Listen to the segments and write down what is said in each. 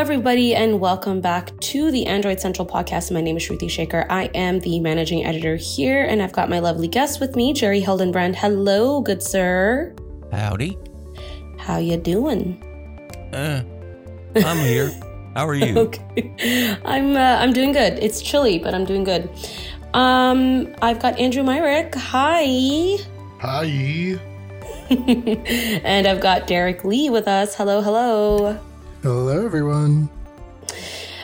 everybody, and welcome back to the Android Central podcast. My name is Shruti Shekar. I am the managing editor here, and I've got my lovely guest with me, Jerry Hildenbrand. Hello, good sir. Howdy. How you doing? Uh, I'm here. How are you? okay, I'm uh, I'm doing good. It's chilly, but I'm doing good. Um, I've got Andrew Myrick. Hi. Hi. and I've got Derrek Lee with us. Hello, hello. Hello, everyone.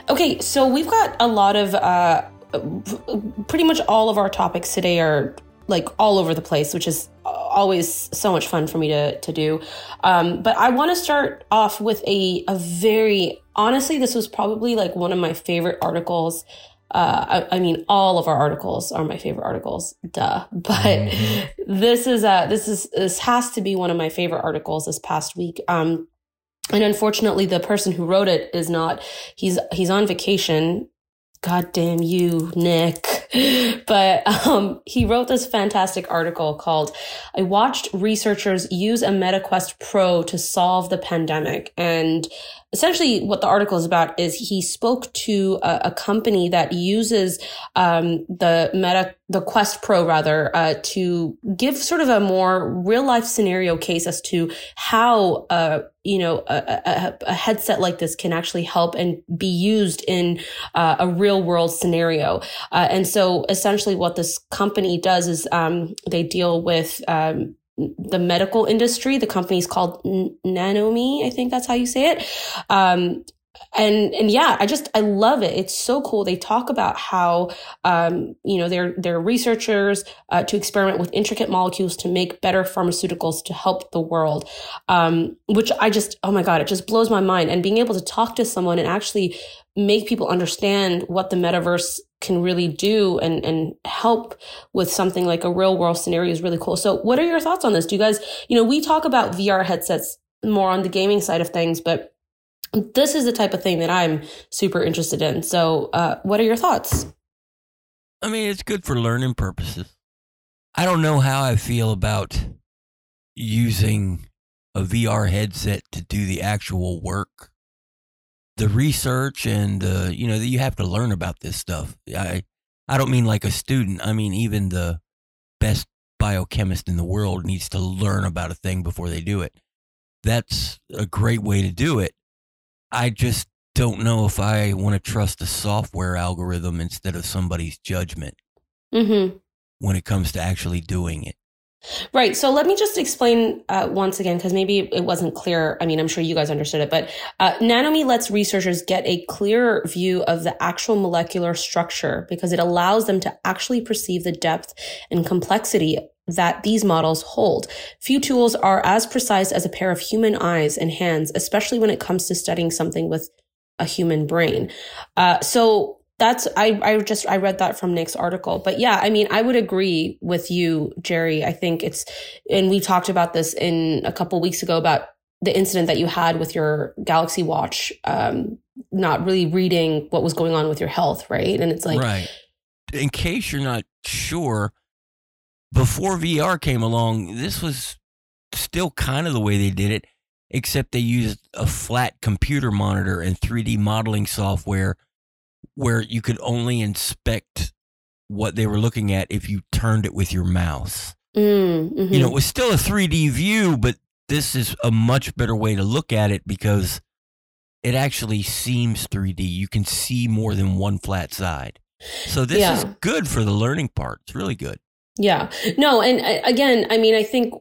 Okay, so we've got a lot of, uh, pretty much all of our topics today are like all over the place, which is always so much fun for me to to do. Um, but I want to start off with a a very honestly, this was probably like one of my favorite articles. Uh, I, I, mean, all of our articles are my favorite articles, duh. But mm-hmm. this is uh this is this has to be one of my favorite articles this past week. Um, and unfortunately the person who wrote it is not he's he's on vacation. God damn you nick. But um, he wrote this fantastic article called i watched researchers use a metaquest pro to solve the pandemic and essentially what the article is about is he spoke to a, a company that uses um, the meta the quest pro rather uh, to give sort of a more real life scenario case as to how uh, you know a, a, a, headset like this can actually help and be used in uh, a real world scenario. Uh, and so essentially what this company does is um, they deal with um, the medical industry. The company is called Nanome. I think that's how you say it. Um, and and yeah, I just I love it. It's so cool. They talk about how um, you know they're they're researchers uh, to experiment with intricate molecules to make better pharmaceuticals to help the world. Um, which I just oh my god, it just blows my mind. And being able to talk to someone and actually make people understand what the metaverse can really do and and help with something like a real world scenario is really cool. So what are your thoughts on this? Do you guys, you know, we talk about VR headsets more on the gaming side of things, but this is the type of thing that I'm super interested in. So, uh, what are your thoughts? I mean, it's good for learning purposes. I don't know how I feel about using a VR headset to do the actual work the research and uh, you know you have to learn about this stuff. I I don't mean like a student. I mean even the best biochemist in the world needs to learn about a thing before they do it. That's a great way to do it. I just don't know if I want to trust a software algorithm instead of somebody's judgment mm-hmm. when it comes to actually doing it. Right. So let me just explain uh, once again, because maybe it wasn't clear. I mean, I'm sure you guys understood it, but uh, lets researchers get a clearer view of the actual molecular structure because it allows them to actually perceive the depth and complexity that these models hold. Few tools are as precise as a pair of human eyes and hands, especially when it comes to studying something with a human brain. Uh, so that's I I just I read that from Nick's article. But yeah, I mean, I would agree with you, Jerry. I think it's and we talked about this in a couple weeks ago about the incident that you had with your Galaxy Watch um not really reading what was going on with your health, right? And it's like Right. In case you're not sure, before VR came along, this was still kind of the way they did it, except they used a flat computer monitor and 3D modeling software where you could only inspect what they were looking at if you turned it with your mouse. Mm, mm-hmm. You know, it was still a 3D view, but this is a much better way to look at it because it actually seems 3D. You can see more than one flat side. So this yeah. is good for the learning part. It's really good. Yeah. No, and uh, again, I mean, I think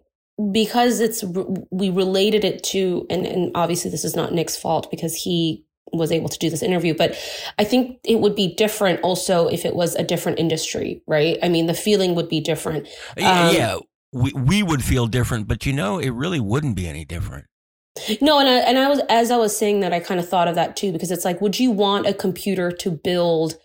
because it's we related it to and, and obviously this is not Nick's fault because he was able to do this interview but i think it would be different also if it was a different industry right? I mean the feeling would be different. Um, yeah we, we would feel different but you know it really wouldn't be any different. No and I, and I was as i was saying that i kind of thought of that too because it's like would you want a computer to build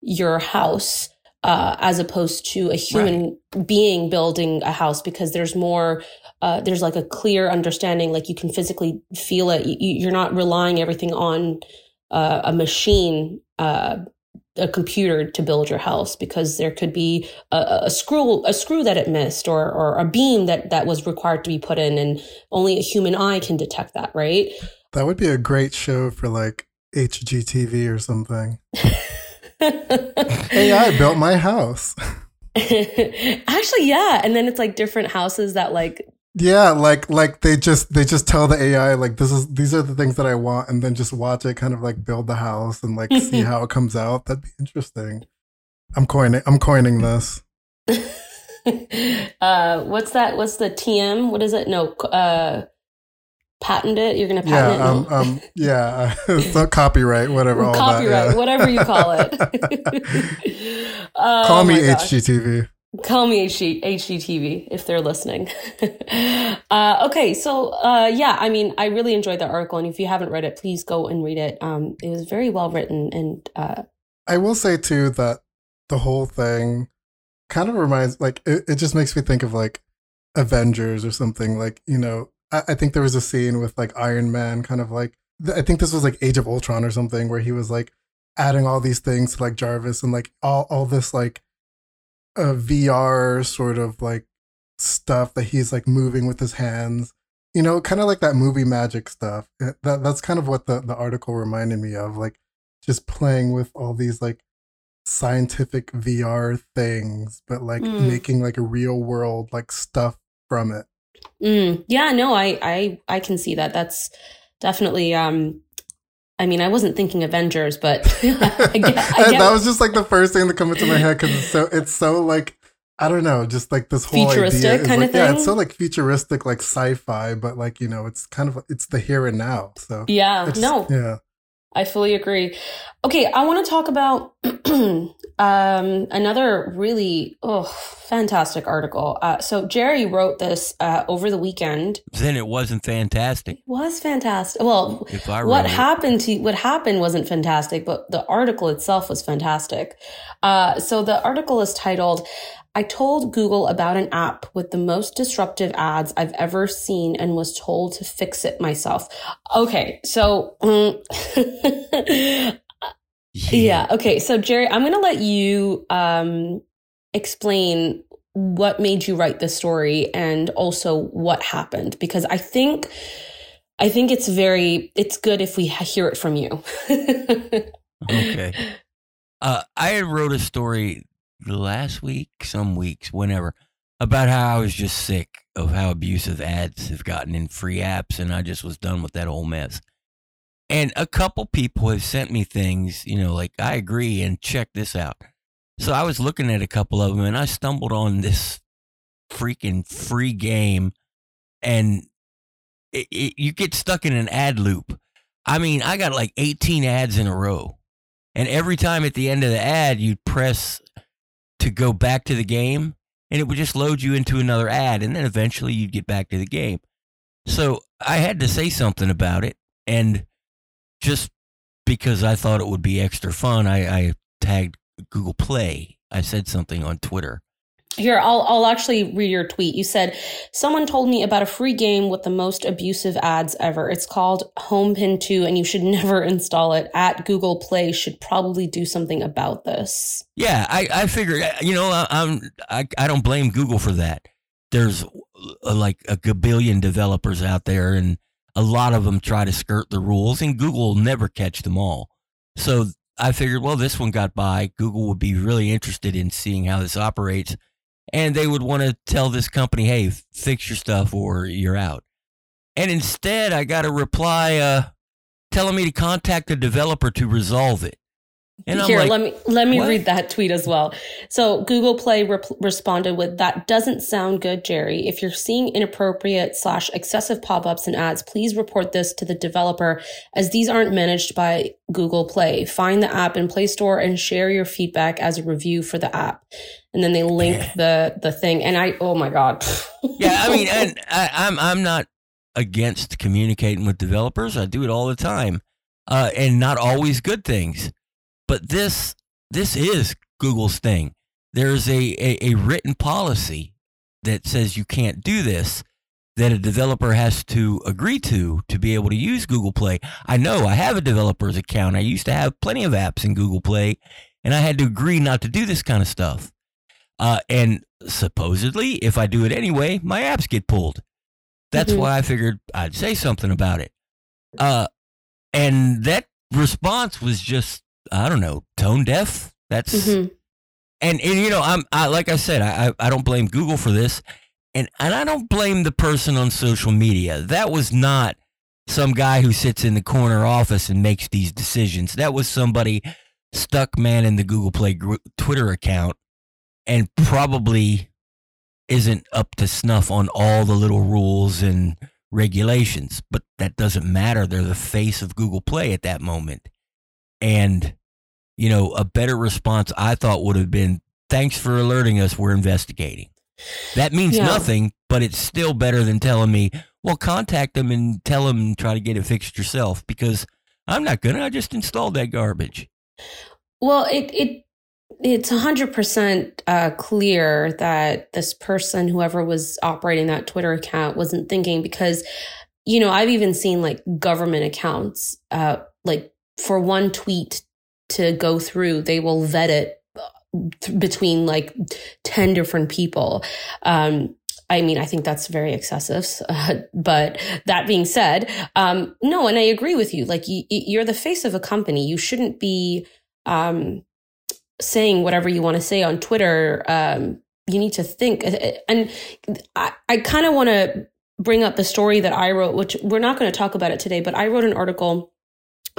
your house uh, as opposed to a human right. being building a house? Because there's more uh, there's like a clear understanding, like you can physically feel it. You, are not relying everything on uh, a machine, uh, a computer to build your house because there could be a, a, screw, a screw that it missed, or or a beam that that was required to be put in, and only a human eye can detect that, right? That would be a great show for like HGTV or something. AI built my house. Actually, yeah. And then it's like different houses that like Yeah, like like they just they just tell the AI like this is these are the things that I want, and then just watch it kind of like build the house and like see how it comes out. That'd be interesting. I'm coining I'm coining this. uh what's that? What's the TM? What is it? No, uh patent it. You're gonna patent Yeah, it. um, No. um, yeah, so copyright, whatever. All Copyright, that, yeah. whatever you call it. Oh Call me gosh. HGTV. Call me HG, HGTV if they're listening. uh, okay, so uh, yeah, I mean, I really enjoyed the article, and if you haven't read it, please go and read it. Um, it was very well written, and uh, I will say too that the whole thing kind of reminds like it, it just makes me think of like Avengers or something. Like, you know, I, I think there was a scene with like Iron Man kind of like I think this was like Age of Ultron or something where he was like adding all these things to like Jarvis and like all all this like uh, VR sort of like stuff that he's like moving with his hands. You know, kind of like that movie magic stuff. That that's kind of what the the article reminded me of, like just playing with all these like scientific VR things, but like Mm. making like a real world like stuff from it. mm, yeah, no, I, I, I can see that. That's definitely. Um, I mean, I wasn't thinking Avengers, but I get, I get that was just like the first thing that came into my head because it's so it's so like I don't know, just like this whole Futuristic kinda like, Yeah, thing? it's so like futuristic, like sci-fi, but like you know, it's kind of it's the here and now. So yeah, no, yeah, I fully agree. Okay, I want to talk about um, another really oh fantastic article. Uh, so Jerry wrote this uh, over the weekend. Then it wasn't fantastic. It was fantastic. Well, If I what it. happened to what happened wasn't fantastic, but the article itself was fantastic. Uh, so the article is titled. I told Google about an app with the most disruptive ads I've ever seen and was told to fix it myself. Okay, so mm, yeah. Okay. So Jerry, I'm going to let you um, explain what made you write this story and also what happened because I think I think it's very it's good if we hear it from you. Okay. Uh, I wrote a story last week, some weeks, whenever, about how I was just sick of how abusive ads have gotten in free apps, and I just was done with that whole mess. And a couple people have sent me things, you know, like I agree and check this out. So I was looking at a couple of them, and I stumbled on this freaking free game, and it, it, you get stuck in an ad loop. I mean, I got like 18 ads in a row. And every time at the end of the ad, you'd press to go back to the game, and it would just load you into another ad. And then eventually you'd get back to the game. So I had to say something about it. And just because I thought it would be extra fun, I, I tagged Google Play. I said something on Twitter. Here, I'll I'll actually read your tweet. You said someone told me about a free game with the most abusive ads ever. It's called Home Pin 2 and you should never install it. At Google Play should probably do something about this. Yeah, I, I figured, uh, you know, I, I'm, I, I don't blame Google for that. There's uh, like a gabillion developers out there, and a lot of them try to skirt the rules, and Google will never catch them all. So I figured, well, this one got by. Google would be really interested in seeing how this operates, and they would want to tell this company, hey, fix your stuff or you're out. And instead, I got a reply uh, telling me to contact the developer to resolve it. And Here, like, let me let me what? read that tweet as well. So Google Play rep- responded with, "That doesn't sound good, Jerry. If you're seeing inappropriate slash excessive pop-ups and ads, please report this to the developer, as these aren't managed by Google Play. Find the app in Play Store and share your feedback as a review for the app." And then they link the the thing, and I, oh my god, yeah, I mean, and I, I'm I'm not against communicating with developers. I do it all the time, uh, and not always good things. But this this is Google's thing. There's a, a, a written policy that says you can't do this that a developer has to agree to to be able to use Google Play. I know I have a developer's account. I used to have plenty of apps in Google Play, and I had to agree not to do this kind of stuff. Uh, and supposedly, if I do it anyway, my apps get pulled. That's Mhm. why I figured I'd say something about it. Uh, and that response was just I don't know tone deaf. That's Mhm. and, and you know I'm I, like I said I I don't blame Google for this, and and I don't blame the person on social media. That was not some guy who sits in the corner office and makes these decisions. That was somebody stuck man in the Google Play Twitter account and probably isn't up to snuff on all the little rules and regulations, but that doesn't matter. They're the face of Google Play at that moment. And, you know, a better response I thought would have been thanks for alerting us. We're investigating. That means Yeah. nothing, but it's still better than telling me, well, contact them and tell them and try to get it fixed yourself because I'm not going to. I just installed that garbage. Well, it it it's hundred percent uh, clear that this person, whoever was operating that Twitter account, wasn't thinking because, you know, I've even seen like government accounts, uh, like for one tweet to go through, they will vet it uh, between like ten different people. Um, I mean, I think that's very excessive. Uh, but that being said, um, no, and I agree with you. Like, y- y- you're the face of a company. You shouldn't be um, saying whatever you want to say on Twitter. Um, you need to think. And I, I kind of want to bring up the story that I wrote, which we're not going to talk about it today, but I wrote an article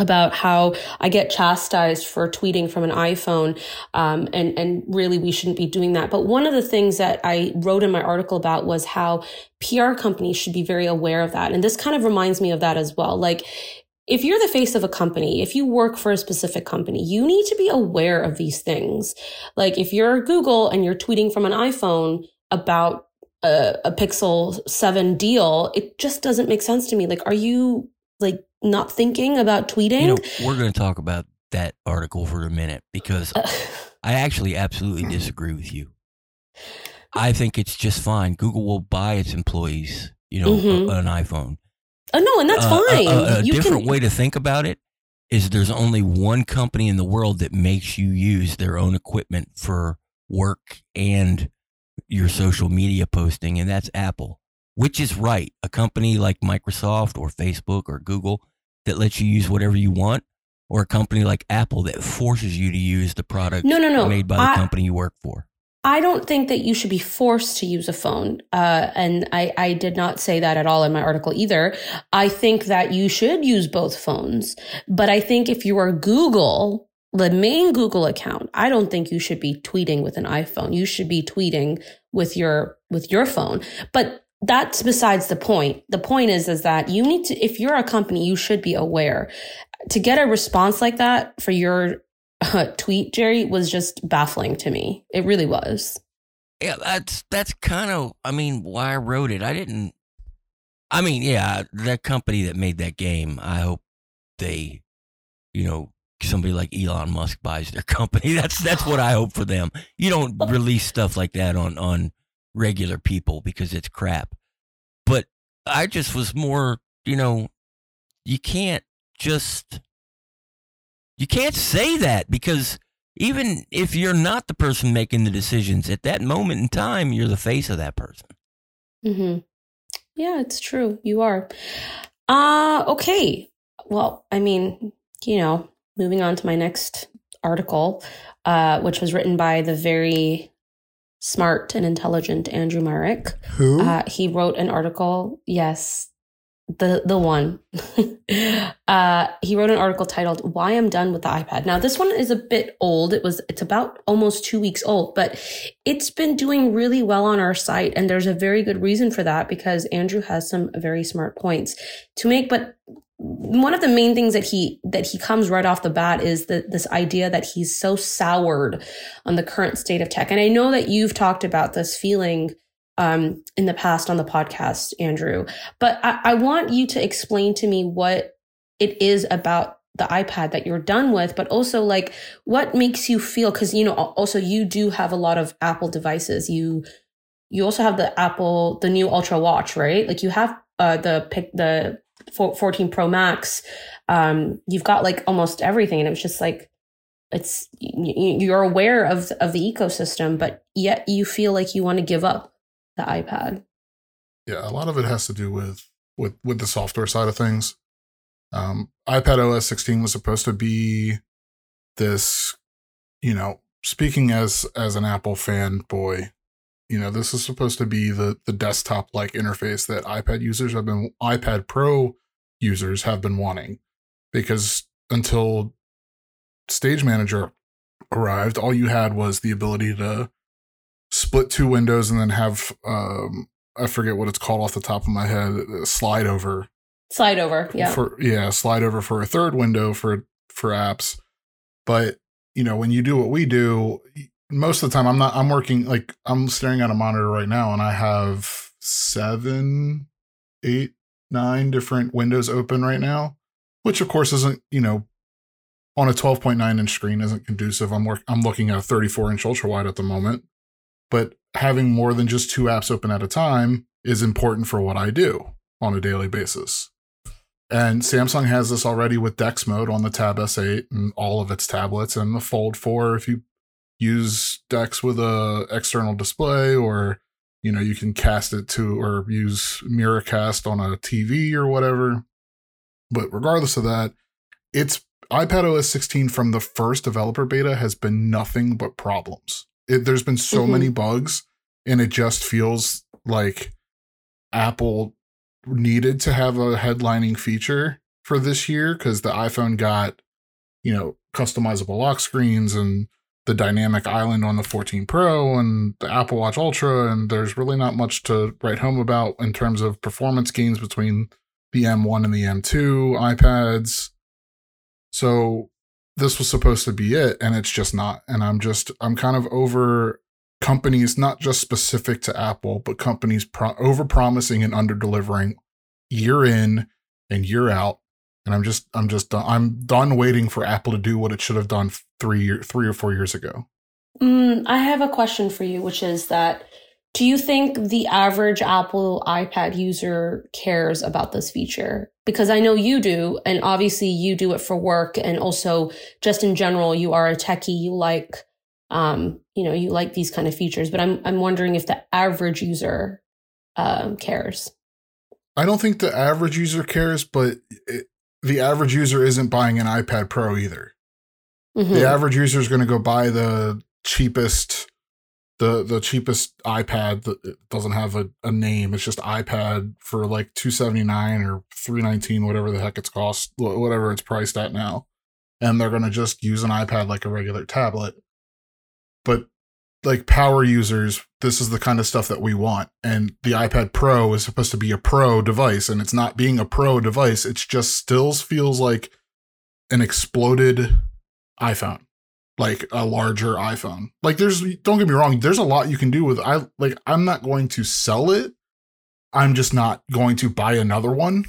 about how I get chastised for tweeting from an iPhone, um, and and really we shouldn't be doing that. But one of the things that I wrote in my article about was how PR companies should be very aware of that, and this kind of reminds me of that as well. Like if you're the face of a company, if you work for a specific company, you need to be aware of these things. Like if you're Google and you're tweeting from an iPhone about a, a Pixel 7 deal, it just doesn't make sense to me. Like, are you like not thinking about tweeting? You know, we're going to talk about that article for a minute because I actually absolutely disagree with you. I think it's just fine. Google will buy its employees, you know, Mhm. a- an iPhone. oh no, and that's Uh, a- fine. A, a you different can, way to think about it is there's only one company in the world that makes you use their own equipment for work and your social media posting, and that's Apple. Which is right? A company like Microsoft or Facebook or Google that lets you use whatever you want, or a company like Apple that forces you to use the product No, no, no. made by the I- company you work for. I don't think that you should be forced to use a phone. Uh, and I, I did not say that at all in my article either. I think that you should use both phones. But I think if you are Google, the main Google account, I don't think you should be tweeting with an iPhone. You should be tweeting with your, with your phone. But that's besides the point. The point is, is that you need to, if you're a company, you should be aware. To get a response like that for your uh, tweet, Jerry, was just baffling to me. It really was. Yeah, that's that's kind of I mean why I wrote it. I didn't. I mean, yeah, that company that made that game. I hope they, you know, somebody like Elon Musk buys their company. That's that's what I hope for them. You don't release stuff like that on on regular people because it's crap. But I just was more, you know, you can't just you can't say that because even if you're not the person making the decisions at that moment in time, you're the face of that person. hmm Yeah, it's true. You are. Uh, okay. Well, I mean, you know, moving on to my next article, uh, which was written by the very smart and intelligent Andrew Myrick. Who? Uh, he wrote an article. Yes, the the one. uh, he wrote an article titled "Why I'm Done with the iPad." Now, this one is a bit old. It was it's about almost two weeks old, but it's been doing really well on our site, and there's a very good reason for that because Andrew has some very smart points to make. But one of the main things that he that he comes right off the bat is that this idea that he's so soured on the current state of tech, and I know that you've talked about this feeling um, in the past on the podcast, Andrew. But I, I want you to explain to me what it is about the iPad that you're done with, but also like what makes you feel because you know also you do have a lot of Apple devices. You you also have the Apple the new Ultra Watch, right? Like you have uh, the pick the 14 Pro Max. Um, you've got like almost everything, and it was just like it's you're aware of of the ecosystem, but yet you feel like you want to give up the iPad. Yeah, a lot of it has to do with with with the software side of things. Um, iPad OS 16 was supposed to be this, you know, speaking as as an Apple fanboy, you know, this is supposed to be the the desktop like interface that iPad users have been iPad Pro users have been wanting. Because until Stage Manager arrived, all you had was the ability to split two windows and then have um I forget what it's called off the top of my head, slide over. Slide over, yeah. for yeah slide over for a third window for for apps. But you know when you do what we do most of the time i'm not i'm working like i'm staring at a monitor right now and i have seven eight nine different windows open right now which of course isn't you know on a 12.9 inch screen isn't conducive. I'm work i'm looking at a 34 inch ultra wide at the moment but having more than just two apps open at a time is important for what i do on a daily basis. And Samsung has this already with Dex mode on the Tab S8 and all of its tablets, and the Fold 4 if you use Dex with a external display, or you know you can cast it to or use Miracast on a TV or whatever. But regardless of that, it's iPad OS 16 from the first developer beta has been nothing but problems. It, there's been so Mhm. many bugs, and it just feels like Apple needed to have a headlining feature for this year because the iPhone got, you know, customizable lock screens and the dynamic island on the 14 Pro and the Apple Watch Ultra, and there's really not much to write home about in terms of performance gains between the M1 and the M2 iPads. So this was supposed to be it, and it's just not. And I'm just I'm kind of over companies, not just specific to Apple, but companies pro- over promising and under delivering year in and year out. And I'm just, I'm just, I'm done waiting for Apple to do what it should have done three year, three or four years ago. Mm, I have a question for you, which is that do you think the average Apple iPad user cares about this feature? Because I know you do, and obviously you do it for work, and also just in general, you are a techie. You like, um, you know, you like these kind of features. But I'm I'm wondering if the average user um, cares. I don't think the average user cares, but it, the average user isn't buying an iPad Pro either. Mhm. The average user is going to go buy the cheapest, the the cheapest iPad that doesn't have a, a name. It's just iPad for like two seventy nine or three nineteen, whatever the heck it's cost, whatever it's priced at now, and they're going to just use an iPad like a regular tablet. But like power users, this is the kind of stuff that we want. And the iPad Pro is supposed to be a pro device, and it's not being a pro device. It's just still feels like an exploded iPhone, like a larger iPhone. Like there's don't get me wrong, there's a lot you can do with I like I'm not going to sell it. I'm just not going to buy another one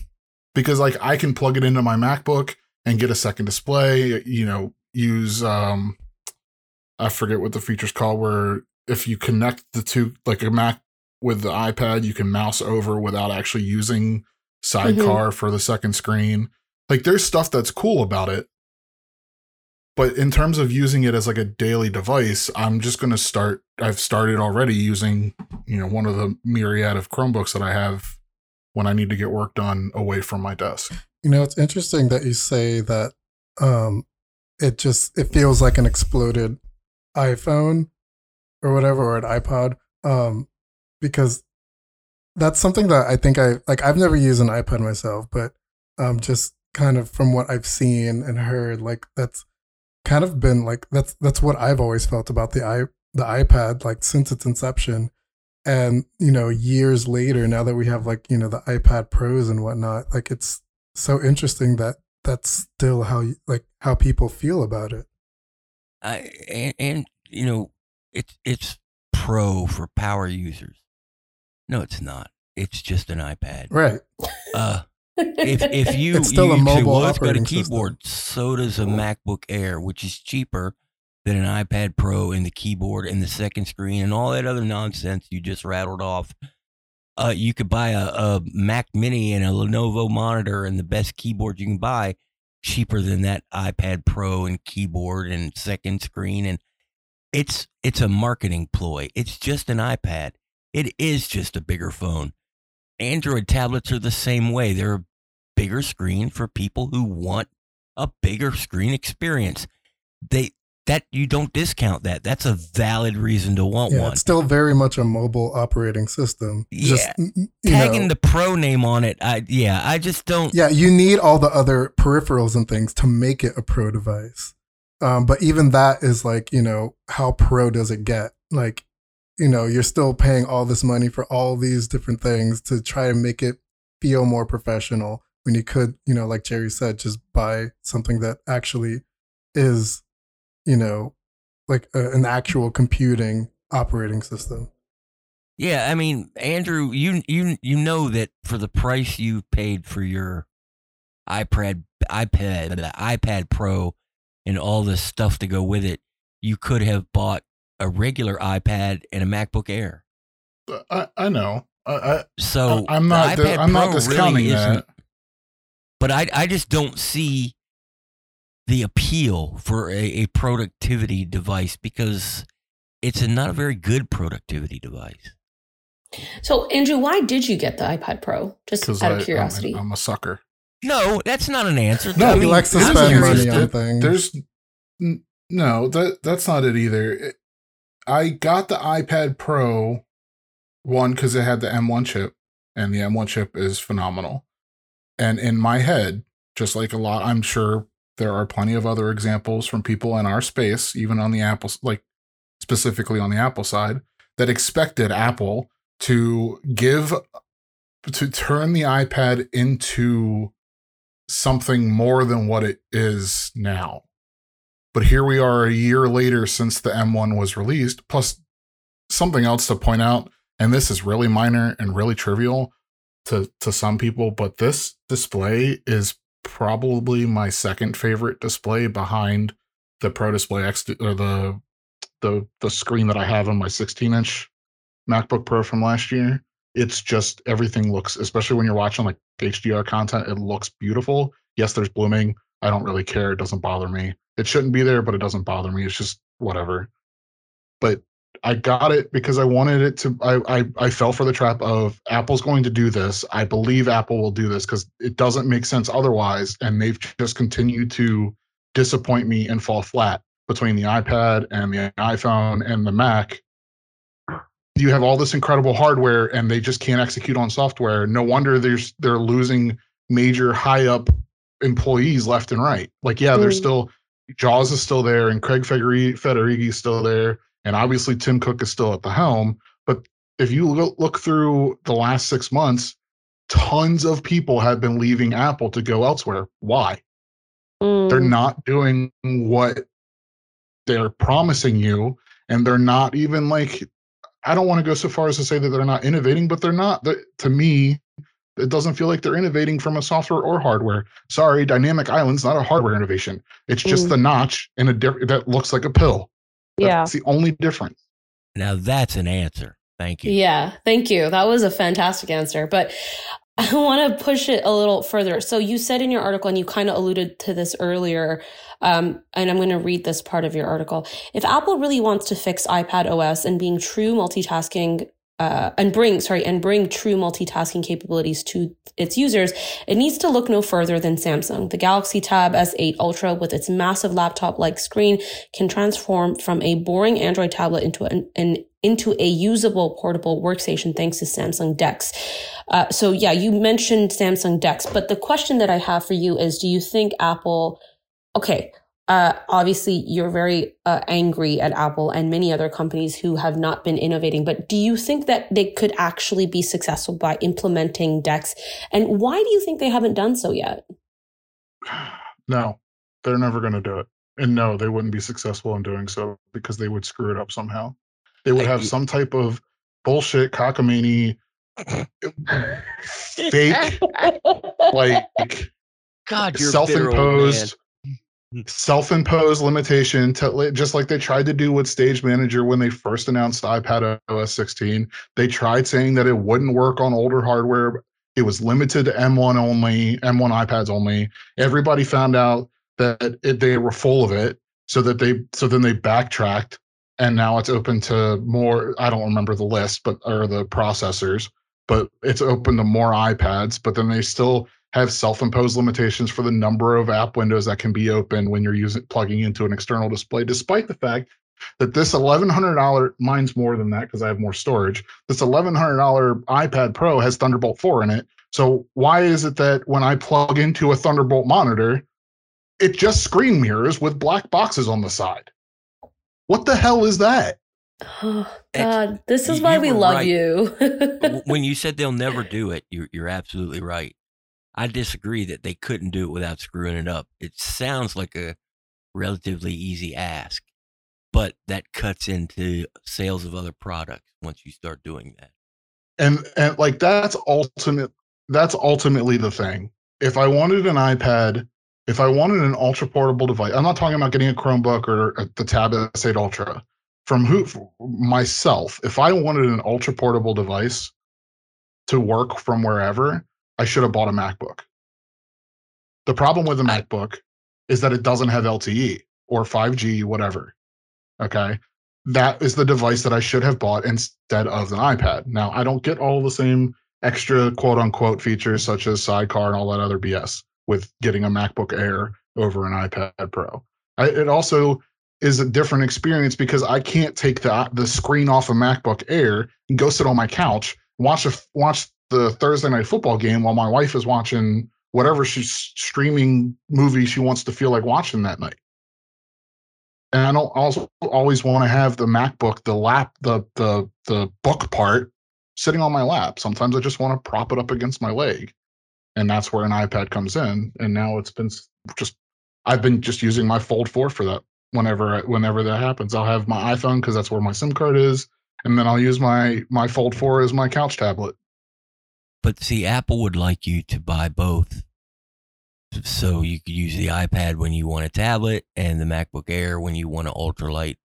because like I can plug it into my MacBook and get a second display, you know, use um I forget what the feature's called where if you connect the two like a Mac with the iPad, you can mouse over without actually using sidecar for the second screen. Like there's stuff that's cool about it. But in terms of using it as like a daily device, I'm just going to start I've started already using, you know, one of the myriad of Chromebooks that I have when I need to get work done away from my desk. You know, it's interesting that you say that um it just it feels like an exploded iPhone or whatever or an iPod um because that's something that I think I like I've never used an iPad myself, but um just kind of from what I've seen and heard like that's kind of been like that's that's what I've always felt about the i the iPad like since its inception and you know years later now that we have like you know the iPad pros and whatnot like it's so interesting that that's still how you, like how people feel about it I and, and you know it's it's pro for power users. No, it's not. It's just an iPad. right Uh, if if you It's still you, a mobile well, it's got a operating system." keyboard, so does a MacBook Air, which is cheaper than an iPad Pro and the keyboard and the second screen and all that other nonsense you just rattled off. Uh, you could buy a, a Mac Mini and a Lenovo monitor and the best keyboard you can buy cheaper than that iPad Pro and keyboard and second screen and it's it's a marketing ploy. It's just an iPad. It is just a bigger phone. Android tablets are the same way. They're a bigger screen for people who want a bigger screen experience. They that you don't discount that. That's a valid reason to want Yeah, one. it's still very much a mobile operating system. Just, Yeah. you Tagging know, the pro name on it, I yeah, I just don't. yeah, you need all the other peripherals and things to make it a pro device. Um, but even that is like, you know, how pro does it get? Like, you know, you're still paying all this money for all these different things to try to make it feel more professional when you could, you know, like Jerry said, just buy something that actually is, you know, like a, an actual computing operating system. Yeah, I mean, Andrew, you you you know that for the price you paid for your iPad iPad iPad Pro and all the stuff to go with it, you could have bought a regular iPad and a MacBook Air. Uh, I, I know. I, I, So I'm not. iPad I'm not Pro discounting really isn't- that. But I I just don't see the appeal for a, a productivity device because it's a not a very good productivity device. So, Andrew, why did you get the iPad Pro? Just out I, of curiosity. I'm, I'm a sucker. No, that's not an answer. No, I he mean, likes to spend money on things. There's no that that's not it either. It- I got the iPad Pro one because it had the M1 chip, and the M1 chip is phenomenal. And in my head, just like a lot, I'm sure there are plenty of other examples from people in our space, even on the Apple, like specifically on the Apple side, that expected Apple to give to turn the iPad into something more than what it is now. But here we are a year later since the M1 was released. Plus, something else to point out, and this is really minor and really trivial to, to some people, but this display is probably my second favorite display behind the Pro Display X or the the the screen that I have on my 16 inch MacBook Pro from last year. It's just everything looks, especially when you're watching like HDR content, it looks beautiful. Yes, there's blooming. I don't really care. It doesn't bother me. It shouldn't be there, but it doesn't bother me. It's just whatever. But I got it because I wanted it to. I I, I fell for the trap of Apple's going to do this. I believe Apple will do this because it doesn't make sense otherwise, and they've just continued to disappoint me and fall flat between the iPad and the iPhone and the Mac. You have all this incredible hardware, and they just can't execute on software. No wonder there's they're losing major high up employees left and right. Like, yeah, they're mm. still Joz is still there, and Craig Federighi, is still there, and obviously Tim Cook is still at the helm. But if you look, through the last six months, tons of people have been leaving Apple to go elsewhere. Why? Mm. They're not doing what they're promising you, and they're not even like. I don't want to go so far as to say that they're not innovating, but they're not. they- To me, it doesn't feel like they're innovating from a software or hardware. Sorry, Dynamic Island's not a hardware innovation. It's just Mm. the notch in a diff- that looks like a pill. yeah. That's the only difference. Now that's an answer. Thank you. Yeah, thank you. That was a fantastic answer. But I want to push it a little further. So you said in your article, and you kind of alluded to this earlier, um, and I'm going to read this part of your article. If Apple really wants to fix iPad OS and being true multitasking, uh, and bring sorry, and bring true multitasking capabilities to its users, it needs to look no further than Samsung. The Galaxy Tab S8 Ultra, with its massive laptop-like screen, can transform from a boring Android tablet into an, an into a usable portable workstation thanks to Samsung Dex. Uh, so yeah, you mentioned Samsung Dex, but the question that I have for you is, do you think Apple, okay, uh, obviously you're very uh, angry at Apple and many other companies who have not been innovating, but do you think that they could actually be successful by implementing Dex? And why do you think they haven't done so yet? No, they're never going to do it. And no, they wouldn't be successful in doing so because they would screw it up somehow. They would have some type of bullshit cockamamie fake like God, self-imposed self-imposed limitation to just like they tried to do with stage manager when they first announced ipad os 16 they tried saying that it wouldn't work on older hardware. It was limited to m1 only m1 ipads only. Everybody found out that it, they were full of it so that they so then they backtracked and now it's open to more i don't remember the list but or the processors but it's open to more ipads but then they still have self-imposed limitations for the number of app windows that can be open when you're using plugging into an external display, despite the fact that this $1,100, mine's more than that because I have more storage. This $1,100 iPad Pro has Thunderbolt 4 in it. So why is it that when I plug into a Thunderbolt monitor, it just screen mirrors with black boxes on the side? What the hell is that? Oh Ex- God, this is you- why you we love right. you. When you said they'll never do it, you're, you're absolutely right. I disagree that they couldn't do it without screwing it up. It sounds like a relatively easy ask, but that cuts into sales of other products once you start doing that. and and like that's ultimate that's ultimately the thing if i wanted an ipad if i wanted an ultra portable device i'm not talking about getting a chromebook or uh, the tab s8 ultra from who myself if i wanted an ultra portable device to work from wherever i should have bought a macbook the problem with a macbook is that it doesn't have lte or 5g whatever okay that is the device that I should have bought instead of an iPad. Now, I don't get all the same extra quote unquote features such as sidecar and all that other BS with getting a MacBook Air over an iPad Pro. I, it also is a different experience because I can't take the the screen off a MacBook Air and go sit on my couch watch a watch the Thursday night football game while my wife is watching whatever she's streaming movie she wants to feel like watching that night and I don't also always want to have the MacBook, the lap, the the the book part sitting on my lap. Sometimes I just want to prop it up against my leg, and that's where an iPad comes in. And now it's been just I've been just using my Fold Four for that. Whenever whenever that happens, I'll have my iPhone because that's where my SIM card is, and then I'll use my my Fold Four as my couch tablet. But see, Apple would like you to buy both. So you could use the iPad when you want a tablet and the MacBook Air when you want an ultralight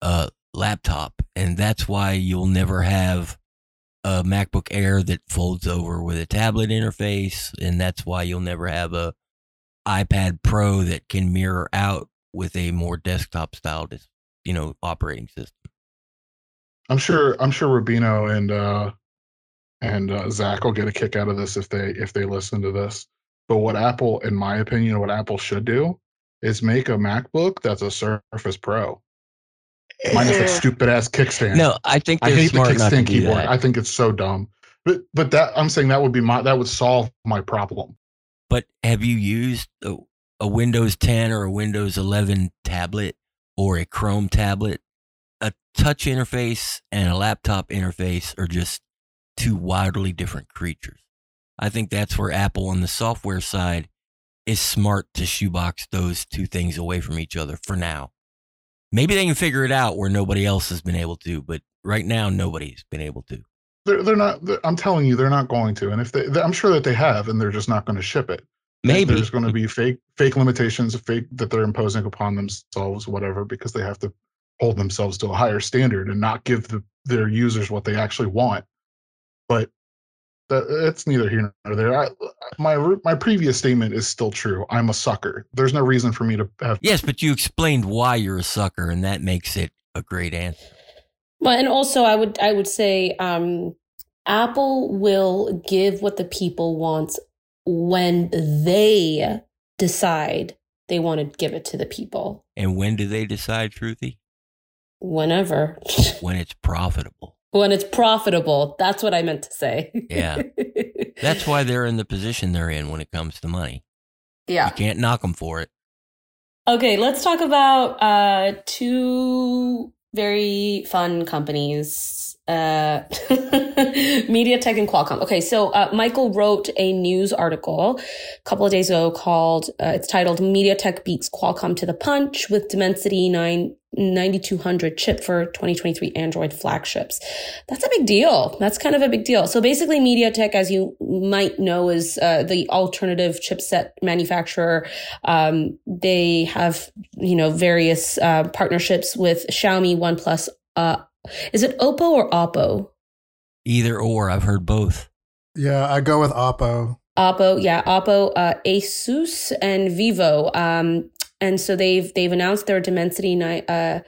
uh, laptop. And that's why you'll never have a MacBook Air that folds over with a tablet interface. And that's why you'll never have a iPad Pro that can mirror out with a more desktop style, you know, operating system. I'm sure I'm sure Rubino and uh and uh, Zach will get a kick out of this if they if they listen to this. But what Apple, in my opinion, what Apple should do is make a MacBook that's a Surface Pro, minus that stupid ass kickstand. No, I think I hate the smart not kickstand keyboard. that. I think it's so dumb. But but that I'm saying that would be my that would solve my problem. But have you used a, a Windows 10 or a Windows 11 tablet or a Chrome tablet? A touch interface and a laptop interface are just two wildly different creatures. I think that's where Apple on the software side is smart to shoebox those two things away from each other for now. Maybe they can figure it out where nobody else has been able to, but right now nobody's been able to. They're they're not. they're- I'm telling you, they're not going to. And if they, I'm sure that they have, and they're just not going to ship it. Maybe there's going to be fake fake limitations fake that they're imposing upon themselves whatever because they have to hold themselves to a higher standard and not give the, their users what they actually want but that, it's neither here nor there I, my my previous statement is still true i'm a sucker there's no reason for me to have Yes, but you explained why you're a sucker, and that makes it a great answer. Well, and also I would I would say um, Apple will give what the people want when they decide they want to give it to the people. And when do they decide, Shruti? Whenever. When it's profitable. When it's profitable. That's what I meant to say. Yeah. That's why they're in the position they're in when it comes to money. yeah. You can't knock them for it. Okay, let's talk about uh, two very fun companies uh, MediaTek and Qualcomm. Okay, so uh, Michael wrote a news article a couple of days ago called, uh, it's titled MediaTek Beats Qualcomm to the Punch with Dimensity 9, 9200 chip for 2023 Android flagships. That's a big deal. That's kind of a big deal. So basically, MediaTek, as you might know, is uh, the alternative chipset manufacturer. Um, they have, you know, various uh, partnerships with Xiaomi, OnePlus. Uh, is it Oppo or Oppo? Either or, I've heard both. Yeah, I go with Oppo. Oppo, yeah, Oppo, uh, Asus, and Vivo. Um, and so they've they've announced their Dimensity ni- uh,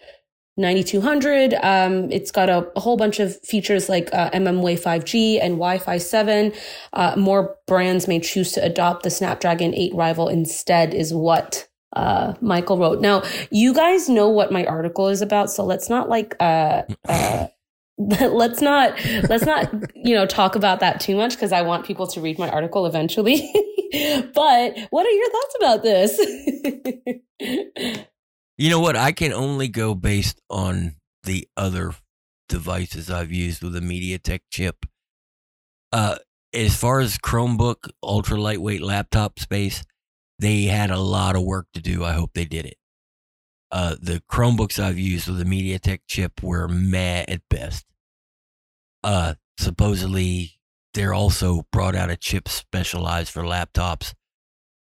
9200. Um, it's got a, a, whole bunch of features like uh, mmWave 5G and Wi-Fi 7. Uh, more brands may choose to adopt the Snapdragon 8 rival instead, is what uh, Michael wrote. Now, you guys know what my article is about, so let's not like uh, uh, let's not let's not you know talk about that too much because I want people to read my article eventually. but what are your thoughts about this? you know what? I can only go based on the other devices I've used with a MediaTek chip. Uh, as far as Chromebook ultra lightweight laptop space, they had a lot of work to do. I hope they did it. Uh, the Chromebooks I've used with a MediaTek chip were meh at best. Uh, supposedly, they're also brought out a chip specialized for laptops,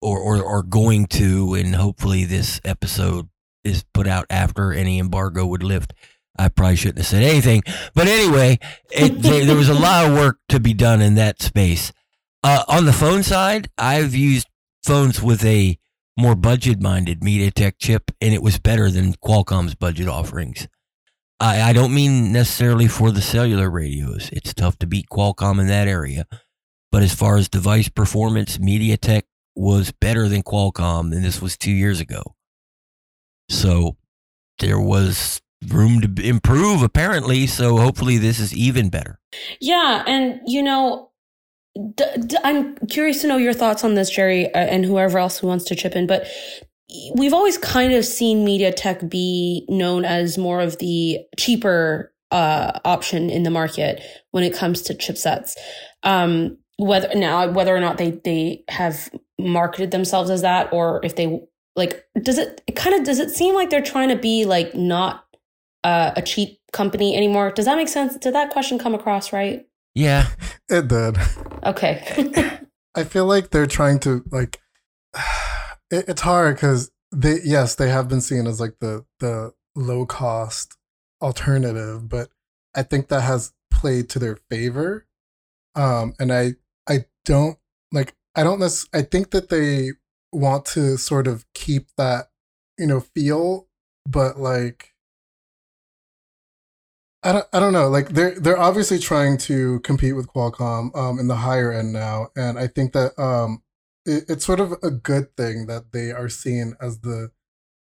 or, or or going to, and hopefully this episode is put out after any embargo would lift. I probably shouldn't have said anything, but anyway, it, they, there was a lot of work to be done in that space. Uh, on the phone side, I've used phones with a more budget minded MediaTek chip, and it was better than Qualcomm's budget offerings. I, I don't mean necessarily for the cellular radios. It's tough to beat Qualcomm in that area. But as far as device performance, MediaTek was better than Qualcomm, and this was two years ago. So there was room to improve, apparently. So hopefully this is even better. Yeah. And, you know, I'm curious to know your thoughts on this, Jerry, uh, and whoever else who wants to chip in. But we've always kind of seen MediaTek be known as more of the cheaper uh, option in the market when it comes to chipsets. Um, whether now whether or not they they have marketed themselves as that, or if they like, does it, it kind of does it seem like they're trying to be like not uh, a cheap company anymore? Does that make sense? Did that question come across right? Yeah, it did. Okay. I feel like they're trying to like. It, it's hard because they yes they have been seen as like the the low cost alternative, but I think that has played to their favor. Um, and I I don't like I don't necessarily I think that they want to sort of keep that you know feel, but like I don't, I don't know. Like they're they're obviously trying to compete with Qualcomm um, in the higher end now, and I think that um, it, it's sort of a good thing that they are seen as the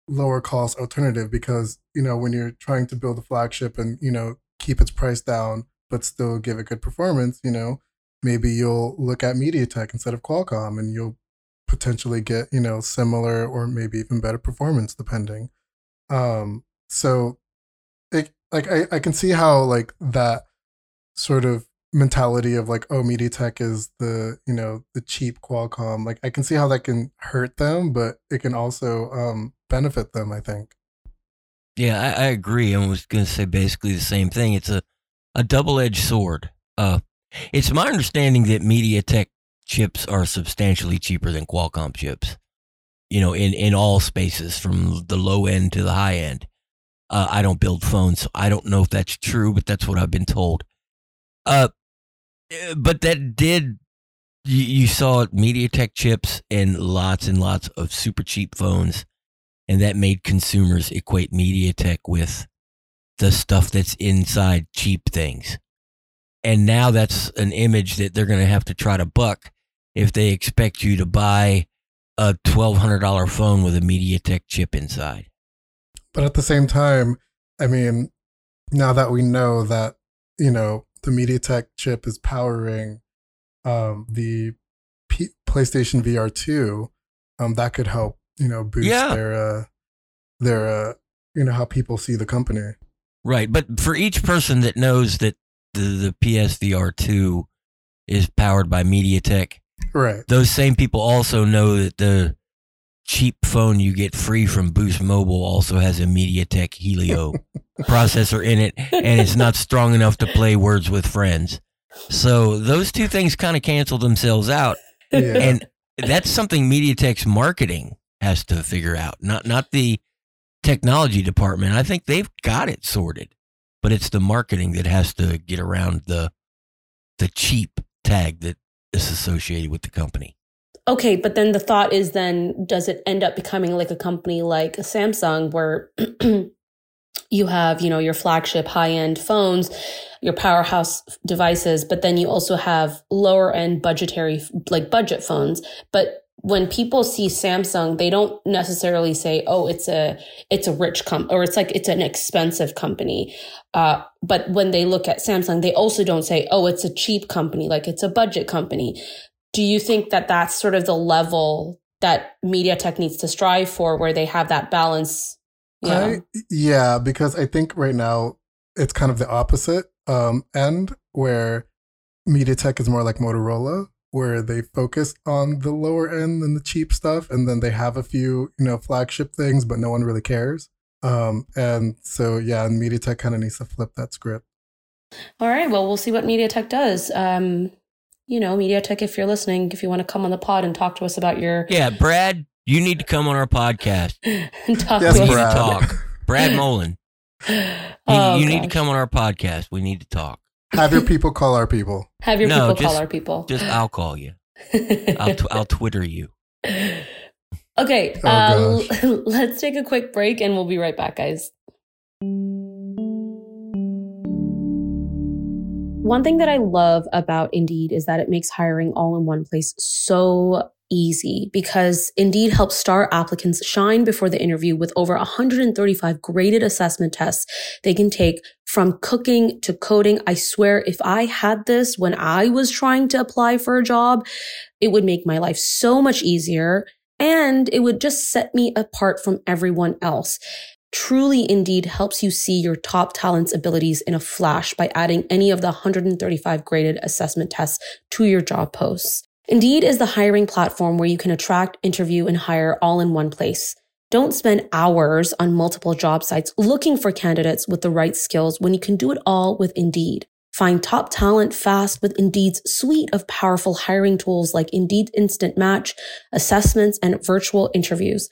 lower cost alternative because you know when you're trying to build a flagship and you know keep its price down but still give it good performance, you know maybe you'll look at MediaTek instead of Qualcomm, and you'll potentially get you know similar or maybe even better performance depending. Um, so it like I, I can see how like that sort of mentality of like oh MediaTek is the you know the cheap Qualcomm like I can see how that can hurt them but it can also um benefit them I think. Yeah I, I agree I was gonna say basically the same thing. It's a a double-edged sword. Uh it's my understanding that MediaTek chips are substantially cheaper than Qualcomm chips you know in in all spaces from the low end to the high end. Uh, I don't build phones, so I don't know if that's true, but that's what I've been told. Uh, Uh, but that did you, you saw MediaTek chips and lots and lots of super cheap phones, and that made consumers equate MediaTek with the stuff that's inside cheap things. And now that's an image that they're going to have to try to buck if they expect you to buy a $1,200 phone with a MediaTek chip inside. But at the same time, I mean, now that we know that, you know, the MediaTek chip is powering um, the P- PlayStation VR 2, um, that could help, you know, boost yeah. their, uh, their, uh, you know, how people see the company. Right. But for each person that knows that the, the PSVR 2 is powered by MediaTek, right. Those same people also know that the cheap phone you get free from Boost Mobile also has a MediaTek Helio processor in it, and it's not strong enough to play Words with Friends. So those two things kind of cancel themselves out, yeah. and that's something MediaTek's marketing has to figure out, not not the technology department. I think they've got it sorted, but it's the marketing that has to get around the the cheap tag that is associated with the company okay, but then the thought is then does it end up becoming like a company like Samsung where you have, you know, your flagship high end phones, your powerhouse devices, but then you also have lower end budgetary, like budget phones. But when people see Samsung, they don't necessarily say, "Oh, it's a it's a rich com or it's like it's an expensive company." Uh, but when they look at Samsung, they also don't say, "Oh, it's a cheap company," like it's a budget company. Do you think that that's sort of the level that MediaTek needs to strive for, where they have that balance? Yeah, I, yeah, because I think right now it's kind of the opposite um, end, where MediaTek is more like Motorola, where they focus on the lower end and the cheap stuff, and then they have a few, you know, flagship things, but no one really cares. Um, and so, yeah, and MediaTek kind of needs to flip that script. All right. Well, we'll see what MediaTek does. Um, you know, MediaTek, if you're listening, if you want to come on the pod and talk to us about your yeah, Brad, you need to come on our podcast. talk yes, to Brad. talk. Brad Mullen. Oh, you, you need to come on our podcast. We need to talk. Have your people call our people. Have your no, people just, call our people. Just I'll call you. I'll, t- I'll Twitter you. Okay, oh, uh, let's take a quick break and we'll be right back, guys. One thing that I love about Indeed is that it makes hiring all in one place so easy because Indeed helps star applicants shine before the interview with over 135 graded assessment tests they can take from cooking to coding. I swear, if I had this when I was trying to apply for a job, it would make my life so much easier and it would just set me apart from everyone else. Truly Indeed helps you see your top talent's abilities in a flash by adding any of the 135 graded assessment tests to your job posts. Indeed is the hiring platform where you can attract, interview, and hire all in one place. Don't spend hours on multiple job sites looking for candidates with the right skills when you can do it all with Indeed. Find top talent fast with Indeed's suite of powerful hiring tools like Indeed Instant Match, assessments, and virtual interviews.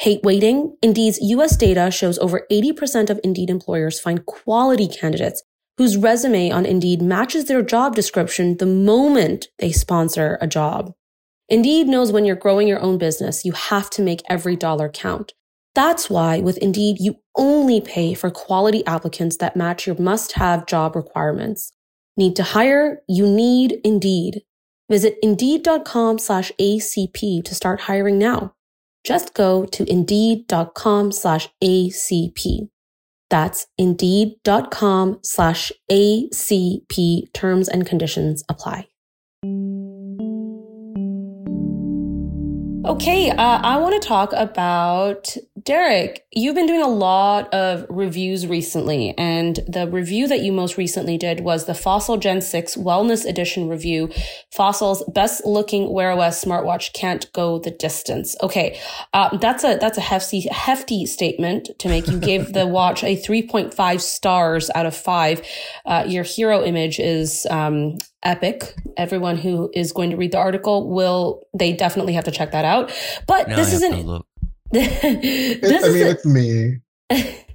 Hate waiting? Indeed's US data shows over 80% of Indeed employers find quality candidates whose resume on Indeed matches their job description the moment they sponsor a job. Indeed knows when you're growing your own business, you have to make every dollar count. That's why with Indeed, you only pay for quality applicants that match your must have job requirements. Need to hire? You need Indeed. Visit Indeed.com slash ACP to start hiring now. Just go to Indeed.com slash ACP. That's indeed.com slash ACP terms and conditions apply. Okay, uh, I want to talk about Derek. You've been doing a lot of reviews recently, and the review that you most recently did was the Fossil Gen 6 Wellness Edition review. Fossil's best looking Wear OS smartwatch can't go the distance. Okay, uh, that's a that's a hefty hefty statement to make. You gave the watch a 3.5 stars out of five. Uh, your hero image is um, epic. Everyone who is going to read the article will, they definitely have to check that out. But this isn't, this I mean, a, it's me.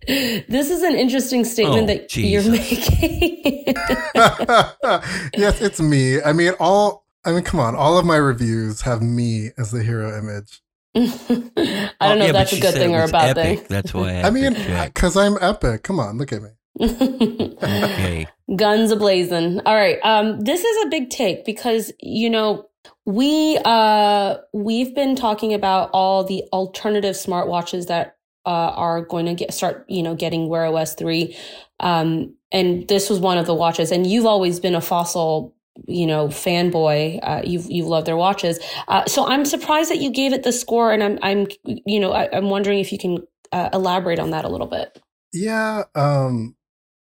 this is an interesting statement oh, that Jesus. you're making. yes, it's me. I mean, all, I mean, come on, all of my reviews have me as the hero image. I don't know yeah, if that's a good thing or a bad epic. thing. That's why I, I mean, because I'm epic. Come on, look at me. okay. Guns ablazing. All right. Um, this is a big take because, you know, we uh we've been talking about all the alternative smartwatches that uh, are going to get start, you know, getting Wear OS three. Um, and this was one of the watches. And you've always been a fossil, you know, fanboy. Uh, you've you've loved their watches. Uh, so I'm surprised that you gave it the score, and I'm I'm you know I, am wondering if you can uh, elaborate on that a little bit. Yeah. Um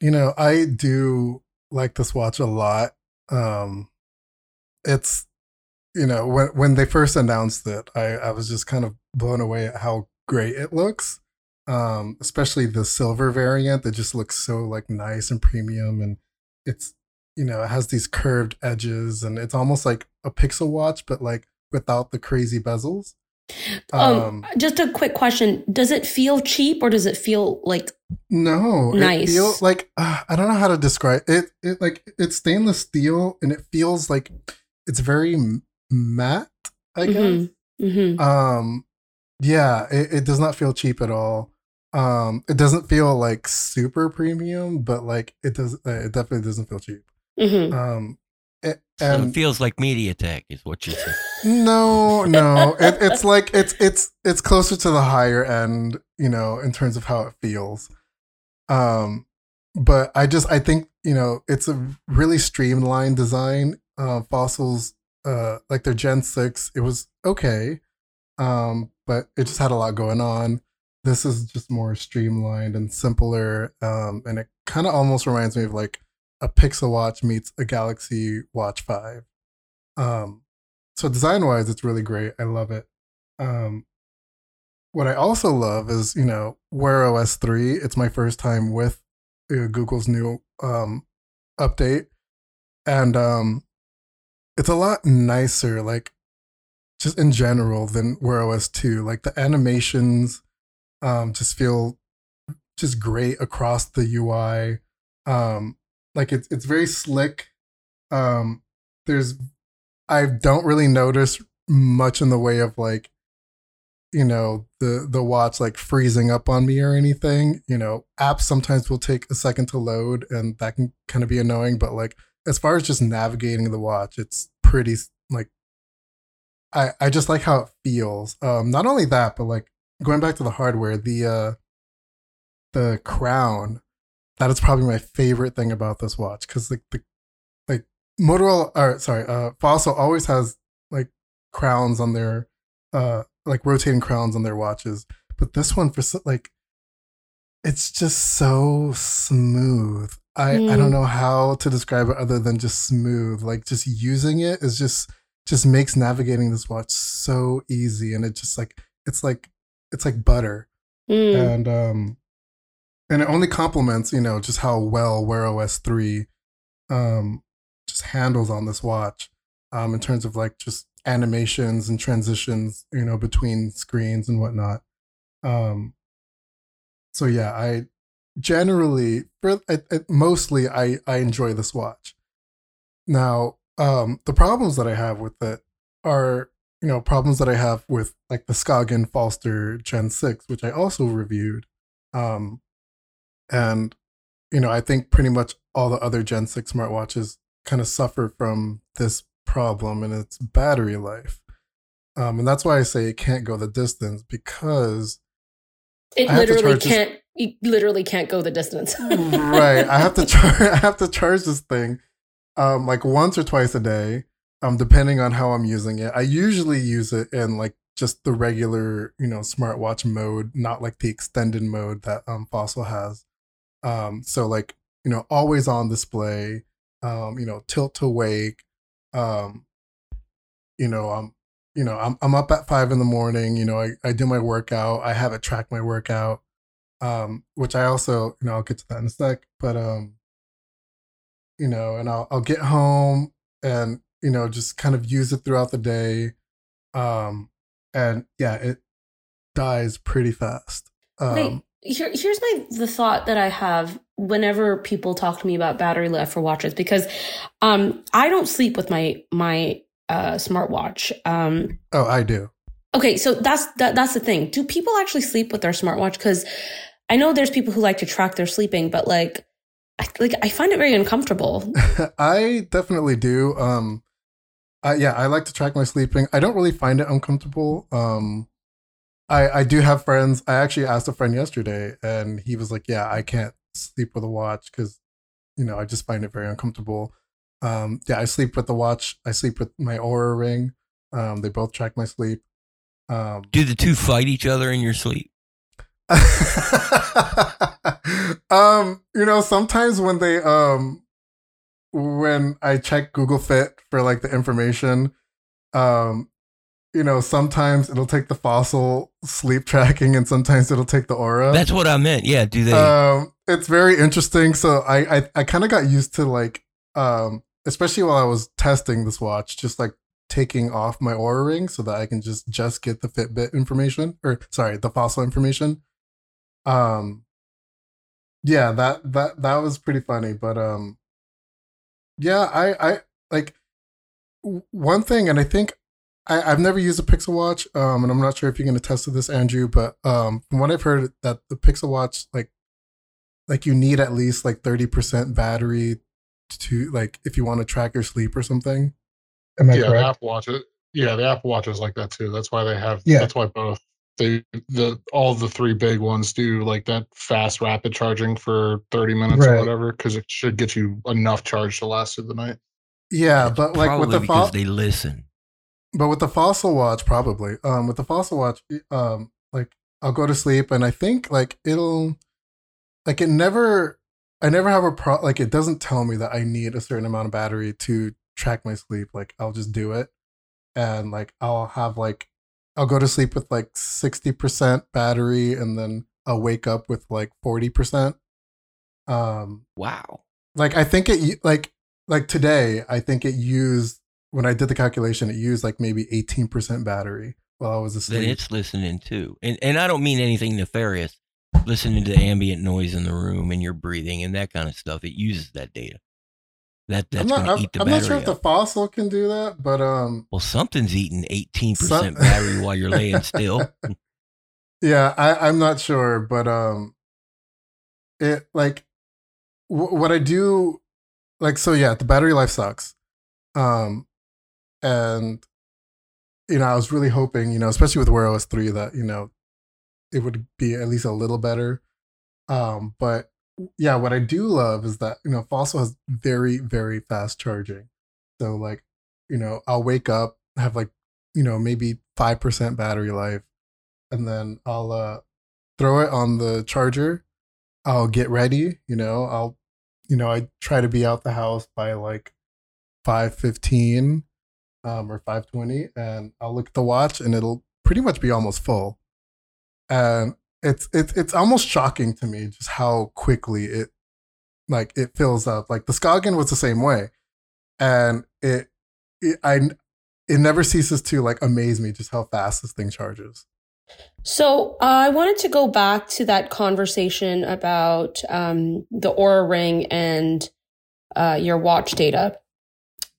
you know, I do like this watch a lot. Um, it's you know when when they first announced it, I I was just kind of blown away at how great it looks. Um, especially the silver variant that just looks so like nice and premium, and it's you know it has these curved edges, and it's almost like a Pixel watch, but like without the crazy bezels. Um, um, just a quick question: Does it feel cheap, or does it feel like no? Nice. It feels like uh, I don't know how to describe it. It like it's stainless steel, and it feels like it's very matte. I guess. Mm-hmm. Mm-hmm. Um, yeah, it, it, does not feel cheap at all. Um, it doesn't feel like super premium, but like it does. Uh, it definitely doesn't feel cheap. hmm Um, it, So it feels like MediaTek is what you said. no, no, it, it's like it's it's it's closer to the higher end, you know, in terms of how it feels. Um, but I just I think you know it's a really streamlined design. Uh, Fossils, uh, like their Gen six, it was okay, um, but it just had a lot going on. This is just more streamlined and simpler, um, and it kind of almost reminds me of like a Pixel Watch meets a Galaxy Watch Five. Um, so design wise, it's really great. I love it. Um, what I also love is you know Wear OS three. It's my first time with uh, Google's new um, update, and um, it's a lot nicer. Like just in general than Wear OS two. Like the animations um, just feel just great across the UI. Um, like it's it's very slick. Um, there's I don't really notice much in the way of like you know the the watch like freezing up on me or anything you know apps sometimes will take a second to load and that can kind of be annoying but like as far as just navigating the watch it's pretty like i i just like how it feels. Um not only that but like going back to the hardware the uh the crown that is probably my favorite thing about this watch because like the like motorola or sorry uh fossil always has like crowns on their uh like rotating crowns on their watches but this one for like it's just so smooth i i Mm. don't know how to describe it other than just smooth like just using it is just just makes navigating this watch so easy and it just like it's like it's like butter Mm. and um and it only complements you know just how well wear os 3 um just handles on this watch um in terms of like just animations and transitions you know between screens and whatnot um so yeah i generally for I, I, mostly i i enjoy this watch now um the problems that i have with it are you know problems that i have with like the skagen falster gen 6 which i also reviewed um and you know i think pretty much all the other gen 6 smartwatches kind of suffer from this problem and its battery life um and that's why i say it can't go the distance because it I have to literally can't. You literally can't go the distance. right. I have to charge i have to charge this thing um like once or twice a day um depending on how i'm using it. I usually use it in like just the regular you know smartwatch mode not like the extended mode that um fossil has. Um so like you know always on display um you know tilt to wake um you know i'm you know i'm, I'm up at five in the morning you know I, I do my workout i have it track my workout um, which I also, you know, I'll get to that in a sec. But um, you know, and I'll I'll get home and you know just kind of use it throughout the day, um, and yeah, it dies pretty fast. Um, Wait, here, here's my the thought that I have whenever people talk to me about battery life for watches because um I don't sleep with my my uh smartwatch. Um oh, I do. okay, so that's that, that's the thing. Do people actually sleep with their smartwatch cuz I know there's people who like to track their sleeping but like I, like I find it very uncomfortable. I definitely do. Um, I, yeah, I like to track my sleeping. I don't really find it uncomfortable. Um, I I do have friends. I actually asked a friend yesterday, and he was like, "Yeah, I can't sleep with a watch because, you know, I just find it very uncomfortable." Um, yeah, I sleep with the watch. I sleep with my Oura ring. Um, they both track my sleep. Um, Do the two fight each other in your sleep? um, you know, sometimes when they um when I check Google Fit for like the information, um, you know, sometimes it'll take the fossil sleep tracking and sometimes it'll take the Oura. That's what I meant. Yeah. Do they? um it's very interesting. So I I, I kind of got used to like um especially while I was testing this watch, just like taking off my Oura ring so that I can just just get the Fitbit information or sorry, the fossil information. Um yeah, that that that was pretty funny, but um yeah, I I like one thing and I think I, I've never used a Pixel Watch, um, and I'm not sure if you're going to test this, Andrew, but um, from what I've heard, that the Pixel Watch, like, like you need at least like 30% battery to like if you want to track your sleep or something. Am I yeah, the correct? Apple Watch. It, yeah, the Apple Watch is like that too. That's why they have. Yeah. That's why both they the all the three big ones do like that fast rapid charging for thirty minutes or whatever because it should get you enough charge to last through the night. Yeah, It's but like with the because fo- they listen. but with the fossil watch probably um with the fossil watch um like i'll go to sleep and i think like it'll like it never i never have a pro like it doesn't tell me that i need a certain amount of battery to track my sleep like i'll just do it and like i'll have like i'll go to sleep with like 60% battery and then i'll wake up with like 40% um Wow. like I think it like like today I think it used when I did the calculation it used like maybe 18% battery while I was Then asleep. it's listening too. And and I don't mean anything nefarious. Listening to the ambient noise in the room and your breathing and that kind of stuff. It uses that data. That I'm that's not, going to eat the I'm battery not sure if the fossil can do that, but um well, something's eating eighteen percent battery while you're laying still. yeah, I I'm not sure, but um it like w- what I do like so yeah, the battery life sucks. Um and you know, I was really hoping, you know, especially with Wear OS 3 that, you know, it would be at least a little better. Um, but yeah, what I do love is that, you know, Fossil has very, very fast charging. So like, you know, I'll wake up, have like, you know, maybe 5% battery life, and then I'll uh throw it on the charger. I'll get ready, you know, I'll you know, I try to be out the house by like 515 um, or 520 and I'll look at the watch and it'll pretty much be almost full. And it's it's it's almost shocking to me just how quickly it like it fills up. Like the Skagen was the same way. And it, it I it never ceases to like amaze me just how fast this thing charges. So uh, I wanted to go back to that conversation about um, the Oura Ring and uh, your watch data.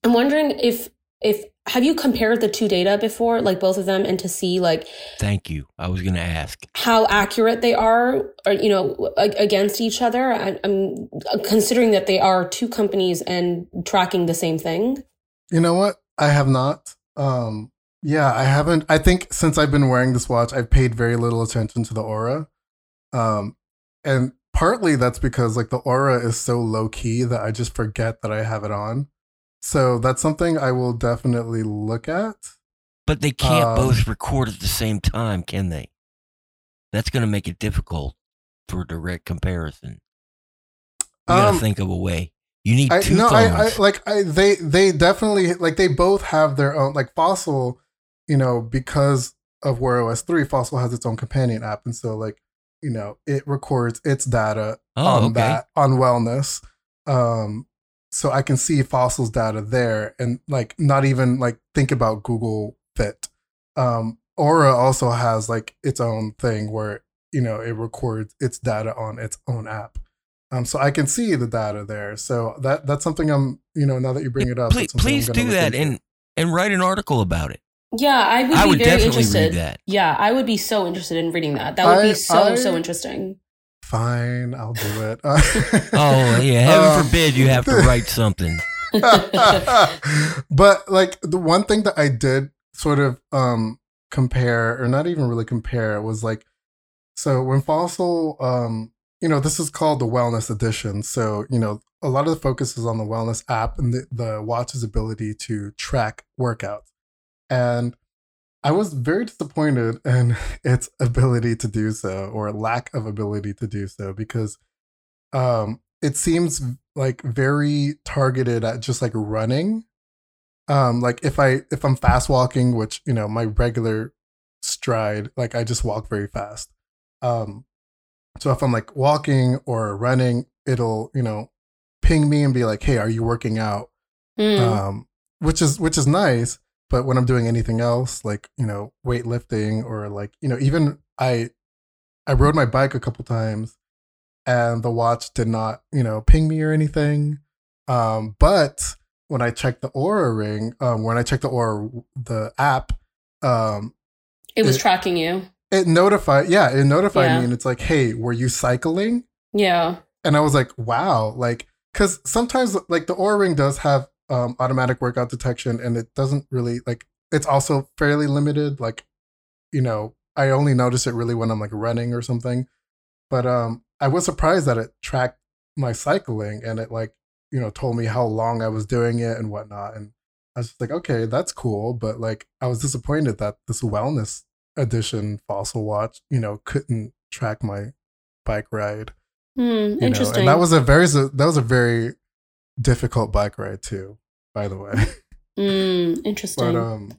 I'm wondering if if have you compared the two data before, like both of them, and to see like Thank you. I was going to ask. how accurate they are, or you know, against each other. I, I'm considering that they are two companies and tracking the same thing. You know what? I have not. Um, yeah, I haven't. I think since I've been wearing this watch, I've paid very little attention to the Oura. Um, and partly that's because like the Oura is so low key that I just forget that I have it on. So that's something I will definitely look at. But they can't Um, both record at the same time, can they? That's going to make it difficult for direct comparison. You got to Um, think of a way. You need I two no, I, I like I they they definitely like they both have their own like Fossil, you know, because of Wear OS three, Fossil has its own companion app, and so like you know it records its data oh, on okay. that on wellness. Um, so I can see Fossil's data there, and like not even like think about Google Fit. Um, Oura also has like its own thing where you know it records its data on its own app. Um, so I can see the data there. So that that's something I'm you know now that you bring it up, please, that's something I'm please do that into. and and write an article about it. Yeah, I would I be would very definitely interested. read that. Yeah, I would be so interested in reading that. That would I- be so I- so interesting. Fine, I'll do it. Oh yeah, heaven Um, forbid you have to write something. but like the one thing that I did sort of um compare or not even really compare was like so when Fossil um you know this is called the wellness edition so you know a lot of the focus is on the wellness app and the, the watch's ability to track workouts and I was very disappointed in its ability to do so or lack of ability to do so because um it seems like very targeted at just like running. Um like if i if i'm fast walking which you know my regular stride like i just walk very fast. Um so if i'm like walking or running it'll you know ping me and be like hey are you working out? Mm. um which is which is nice but when i'm doing anything else like you know weightlifting or like you know even i i rode my bike a couple times and the watch did not you know ping me or anything um but when I checked the Oura ring, um, when I checked the Oura the app, um, It was It- tracking you. it notified. Yeah, it notified Yeah. me, and it's like, "Hey, were you cycling?" Yeah. And I was like, "Wow!" Like, because sometimes like the Oura ring does have um, automatic workout detection, and it doesn't really like. It's also fairly limited. Like, you know, I only notice it really when I'm like running or something. But um, I was surprised that it tracked my cycling, and it like you know told me how long I was doing it and whatnot. And I was just like, okay, that's cool. But like, I was disappointed that this wellness edition fossil watch, you know, couldn't track my bike ride. Hmm, You know, interesting. and that was a very that was a very difficult bike ride too, by the way. Hmm, interesting. but um,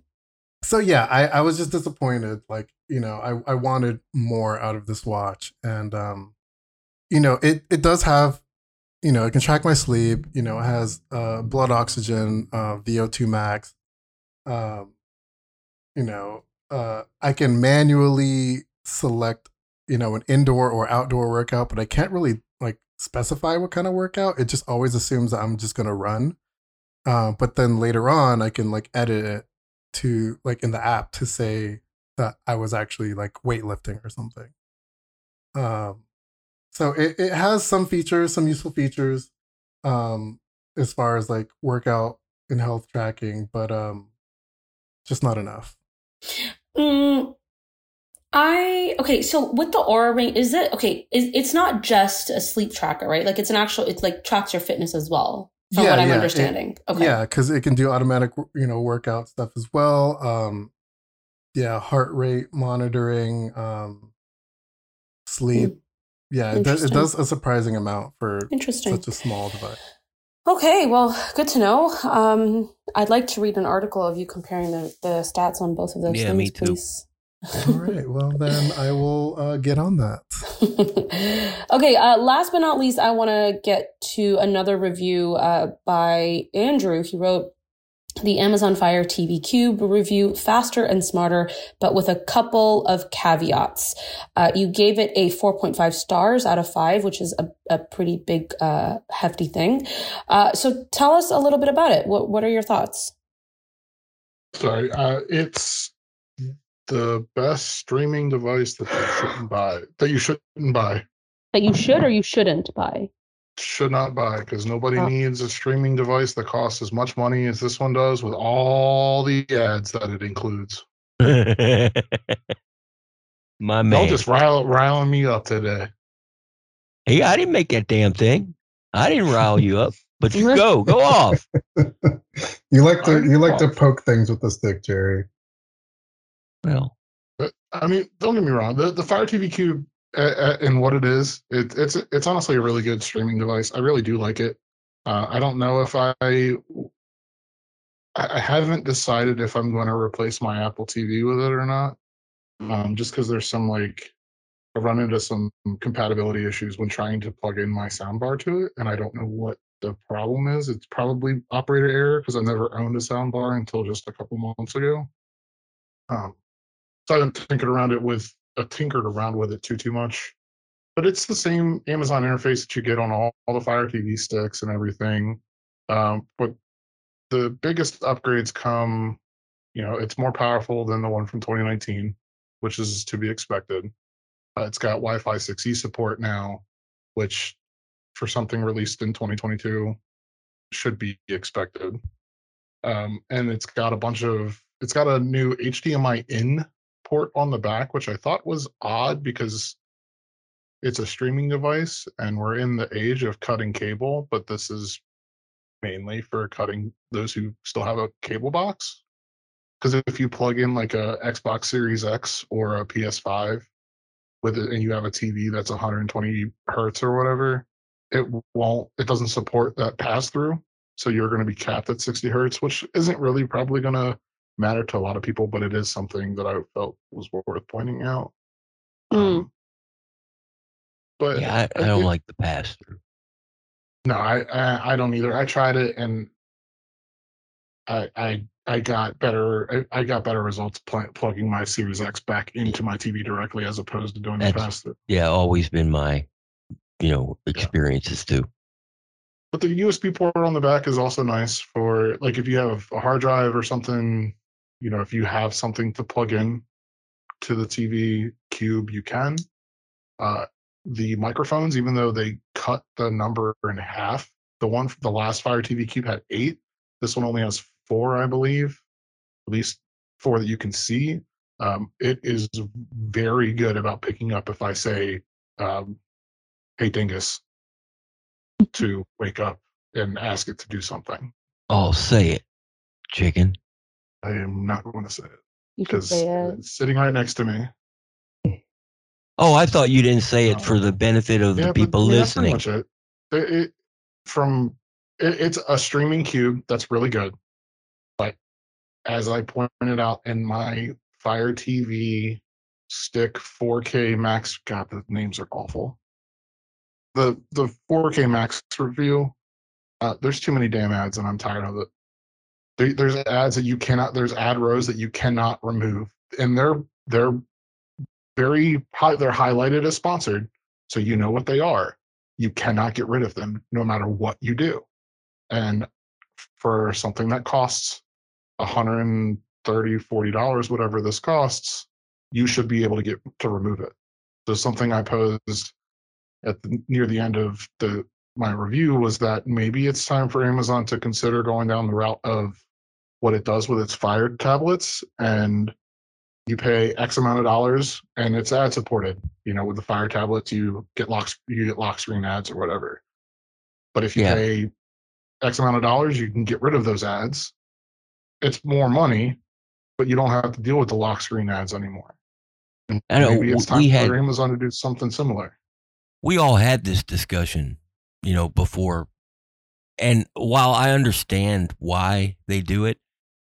so yeah, I I was just disappointed. Like you know, I I wanted more out of this watch, and um, you know, it it does have. You know, it can track my sleep. You know, it has uh, blood oxygen, uh, VO2 max. Um, you know, uh, I can manually select, you know, an indoor or outdoor workout, but I can't really specify what kind of workout. It just always assumes that I'm just gonna run. Uh, but then later on, I can like edit it to like in the app to say that I was actually like weightlifting or something. Um, so it, it has some features, some useful features, um, as far as like workout and health tracking, but um, just not enough. Mm, I okay. So with the Oura Ring, is it okay? Is, it's not just a sleep tracker, right? Like it's an actual. It's like tracks your fitness as well, from Yeah, what I'm yeah, it- understanding. okay. Yeah, because it can do automatic, you know, workout stuff as well. Um, yeah, heart rate monitoring, um, sleep. Yeah, it does, it does a surprising amount for Interesting. such a small device. Okay, well, good to know. Um, I'd like to read an article of you comparing the, the stats on both of those Yeah, things, me too. please. All right, well then I will uh, get on that. okay, uh, last but not least, I want to get to another review uh, by Andrew. He wrote the Amazon Fire TV Cube review, faster and smarter, but with a couple of caveats. Uh, you gave it a 4.5 stars out of 5, which is a, a pretty big, uh, hefty thing. Uh, so tell us a little bit about it. What, what are your thoughts? Sorry, uh, it's the best streaming device that you shouldn't buy. That you shouldn't buy. That you should or you shouldn't buy? Should not buy because nobody Oh. needs a streaming device that costs as much money as this one does with all the ads that it includes. My Y'all man. just rile, riling me up today. hey, I didn't make that damn thing. I didn't rile you up. But you go, go off. you like to you like to poke things with the stick, Jerry. Well, But I mean, don't get me wrong. The the Fire TV Cube uh, uh, and what it is, it, it's it's honestly a really good streaming device. I really do like it. Uh, I don't know if I, I haven't decided if I'm going to replace my Apple TV with it or not. Um, just because there's some like I run into some compatibility issues when trying to plug in my soundbar to it, and I don't know what the problem is. It's probably operator error because I never owned a soundbar until just a couple months ago. Um, so I haven't tinkered around it with uh, tinkered around with it too too much. But it's the same Amazon interface that you get on all, all the Fire TV sticks and everything. Um, but the biggest upgrades come, you know, it's more powerful than the one from 2019, which is to be expected. Uh, it's got Wi-Fi 6E support now, which for something released in 2022 should be expected. Um, and it's got a bunch of it's got a new HDMI in port on the back, which I thought was odd because it's a streaming device and we're in the age of cutting cable, but this is mainly for cutting those who still have a cable box. Because if you plug in like a Xbox Series X or a PS5 with it and you have a TV that's 120 hertz or whatever, it won't it doesn't support that pass through. So you're going to be capped at 60 hertz, which isn't really probably going to matter to a lot of people, but it is something that I felt was worth pointing out. Mm. Um, but yeah, I, I don't it- like the pass through. No, I, I I don't either. I tried it and I I I got better I, I got better results pl- plugging my Series X back into my TV directly as opposed to doing the That's- pass through. Yeah, always been my, you know, experiences too. but the USB port on the back is also nice for like if you have a hard drive or something, you know, if you have something to plug in to the TV cube, you can. Uh, the microphones, even though they cut the number in half, the one the last Fire TV Cube had eight. This one only has four, I believe, at least four that you can see. Um, it is very good about picking up if I say, um, "Hey, Dingus," to wake up and ask it to do something. Oh, say it, chicken. I am not going to say it because it's sitting right next to me. Oh, I thought you didn't say it for the benefit of Yeah, the but, people I mean, that's pretty listening. much it. It- it- from it, it's a streaming cube that's really good, but as I pointed out in my Fire TV Stick 4K Max, God, the names are awful. The the 4K Max review, uh, there's too many damn ads, and I'm tired of it. There, there's ads that you cannot. There's ad rows that you cannot remove, and they're they're very high. They're highlighted as sponsored, so you know what they are. You cannot get rid of them, no matter what you do. And for something that costs 130 40 dollars whatever this costs you should be able to get to remove it so something i posed at the, near the end of the my review was that maybe it's time for amazon to consider going down the route of what it does with its fire tablets and you pay x amount of dollars and it's ad supported you know with the fire tablets you get lock you get lock screen ads or whatever but if you Yeah. pay x amount of dollars you can get rid of those ads it's more money, but you don't have to deal with the lock screen ads anymore. And I know, maybe it's time we for had- Amazon to do something similar. we all had this discussion, you know, before. And while I understand why they do it,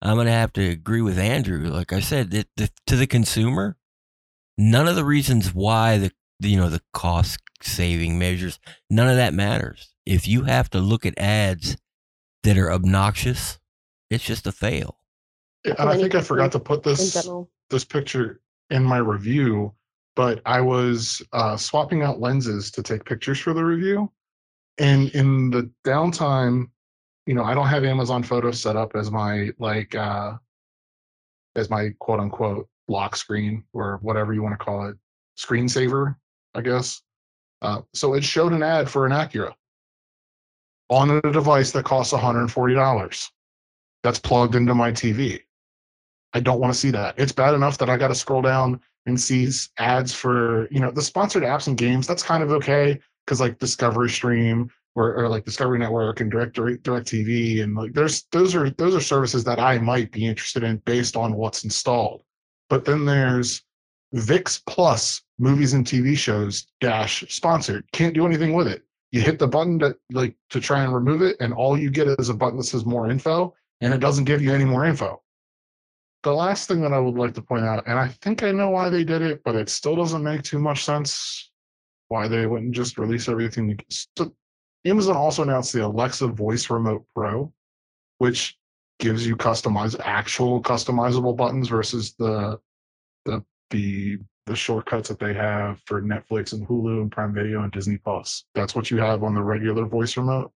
I'm going to have to agree with Andrew. Like I said, that the, to the consumer, none of the reasons why the, the, you know, the cost saving measures, none of that matters. If you have to look at ads that are obnoxious, it's just a fail. And I think I forgot to put this this picture in my review, but I was uh, swapping out lenses to take pictures for the review. And in the downtime, you know, I don't have Amazon Photos set up as my like uh as my quote unquote lock screen or whatever you want to call it, screensaver, I guess. Uh, so it showed an ad for an Acura on a device that costs $140. That's plugged into my TV. I don't want to see that. It's bad enough that I got to scroll down and see ads for, you know, the sponsored apps and games. That's kind of okay because like Discovery Stream or, or like Discovery Network and Direct, DirecTV and like there's those are those are services that I might be interested in based on what's installed. But then there's VIX Plus movies and TV shows dash sponsored. Can't do anything with it. You hit the button to like to try and remove it, and all you get is a button that says more info, and it doesn't give you any more info. The last thing that I would like to point out, and I think I know why they did it, but it still doesn't make too much sense why they wouldn't just release everything. So Amazon also announced the Alexa Voice Remote Pro, which gives you customized actual customizable buttons versus the the the the shortcuts that they have for Netflix and Hulu and Prime Video and Disney Plus. That's what you have on the regular voice remote.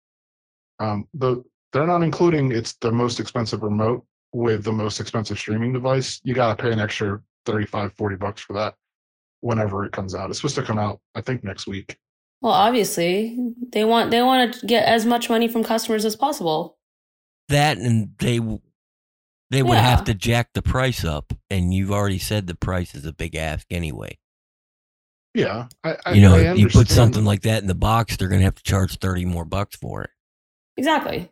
Um, the they're not including it's the most expensive remote with the most expensive streaming device. You got to pay an extra 35, 40 bucks for that whenever it comes out. It's supposed to come out, I think, next week. Well, obviously, they want they want to get as much money from customers as possible. That and they they would have to jack the price up, and you've already said the price is a big ask anyway. Yeah, I, I, you know, I if you put something like that in the box, they're going to have to charge thirty more bucks for it. Exactly.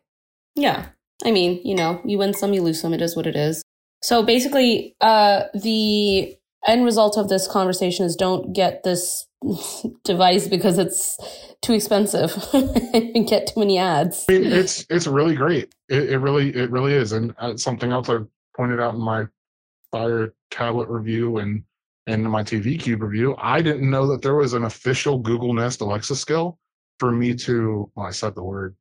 Yeah. I mean, you know, you win some, you lose some. It is what it is. So basically, uh, the end result of this conversation is don't get this device because it's too expensive and get too many ads. I mean, it's it's really great. It, it really it really is, and uh, something else I pointed out in my Fire tablet review and and my TV Cube review. I didn't know that there was an official Google Nest Alexa skill for me to. Well, I said the word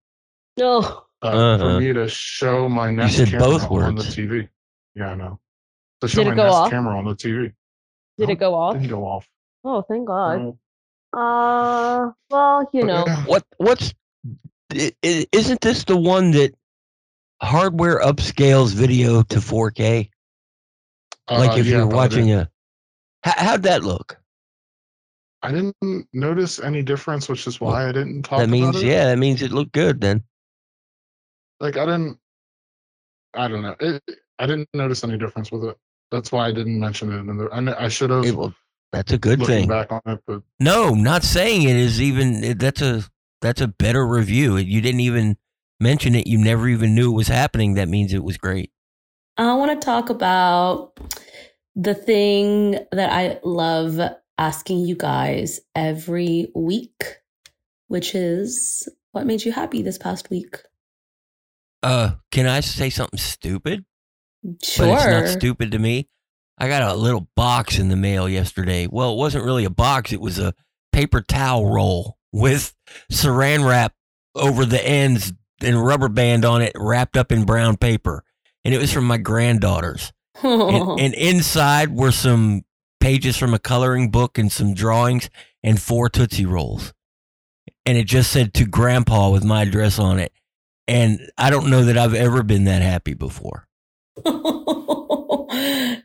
No. uh, Uh-huh. for me to show my Nest camera both on the. TV. Yeah, I know. To show Did it my go Nest off? camera on the TV. Did No, it go off? Didn't go off. Oh, thank God. No. Uh, well, you know. What what's i- i- isn't this the one that hardware upscales video to 4K? Like Uh, if yeah, you're watching didn't- a, how, how'd that look? I didn't notice any difference, which is why I didn't talk that means about it. yeah, that means it looked good then. Like I didn't. I don't know. It, I didn't notice any difference with it. That's why I didn't mention it. In the, I, I should have. It- well, that's a good thing. back on it, but No, not saying it is even that's a that's a better review. You didn't even mention it. You never even knew it was happening. That means it was great. I want to talk about the thing that I love asking you guys every week, which is what made you happy this past week? Uh, can I say something stupid? Sure. But it's not stupid to me. I got a little box in the mail yesterday. Well, it wasn't really a box, it was a paper towel roll with saran wrap over the ends and rubber band on it wrapped up in brown paper. And it was from my granddaughters. And, and inside were some pages from a coloring book and some drawings and four Tootsie Rolls. And it just said to grandpa with my address on it. And I don't know that I've ever been that happy before.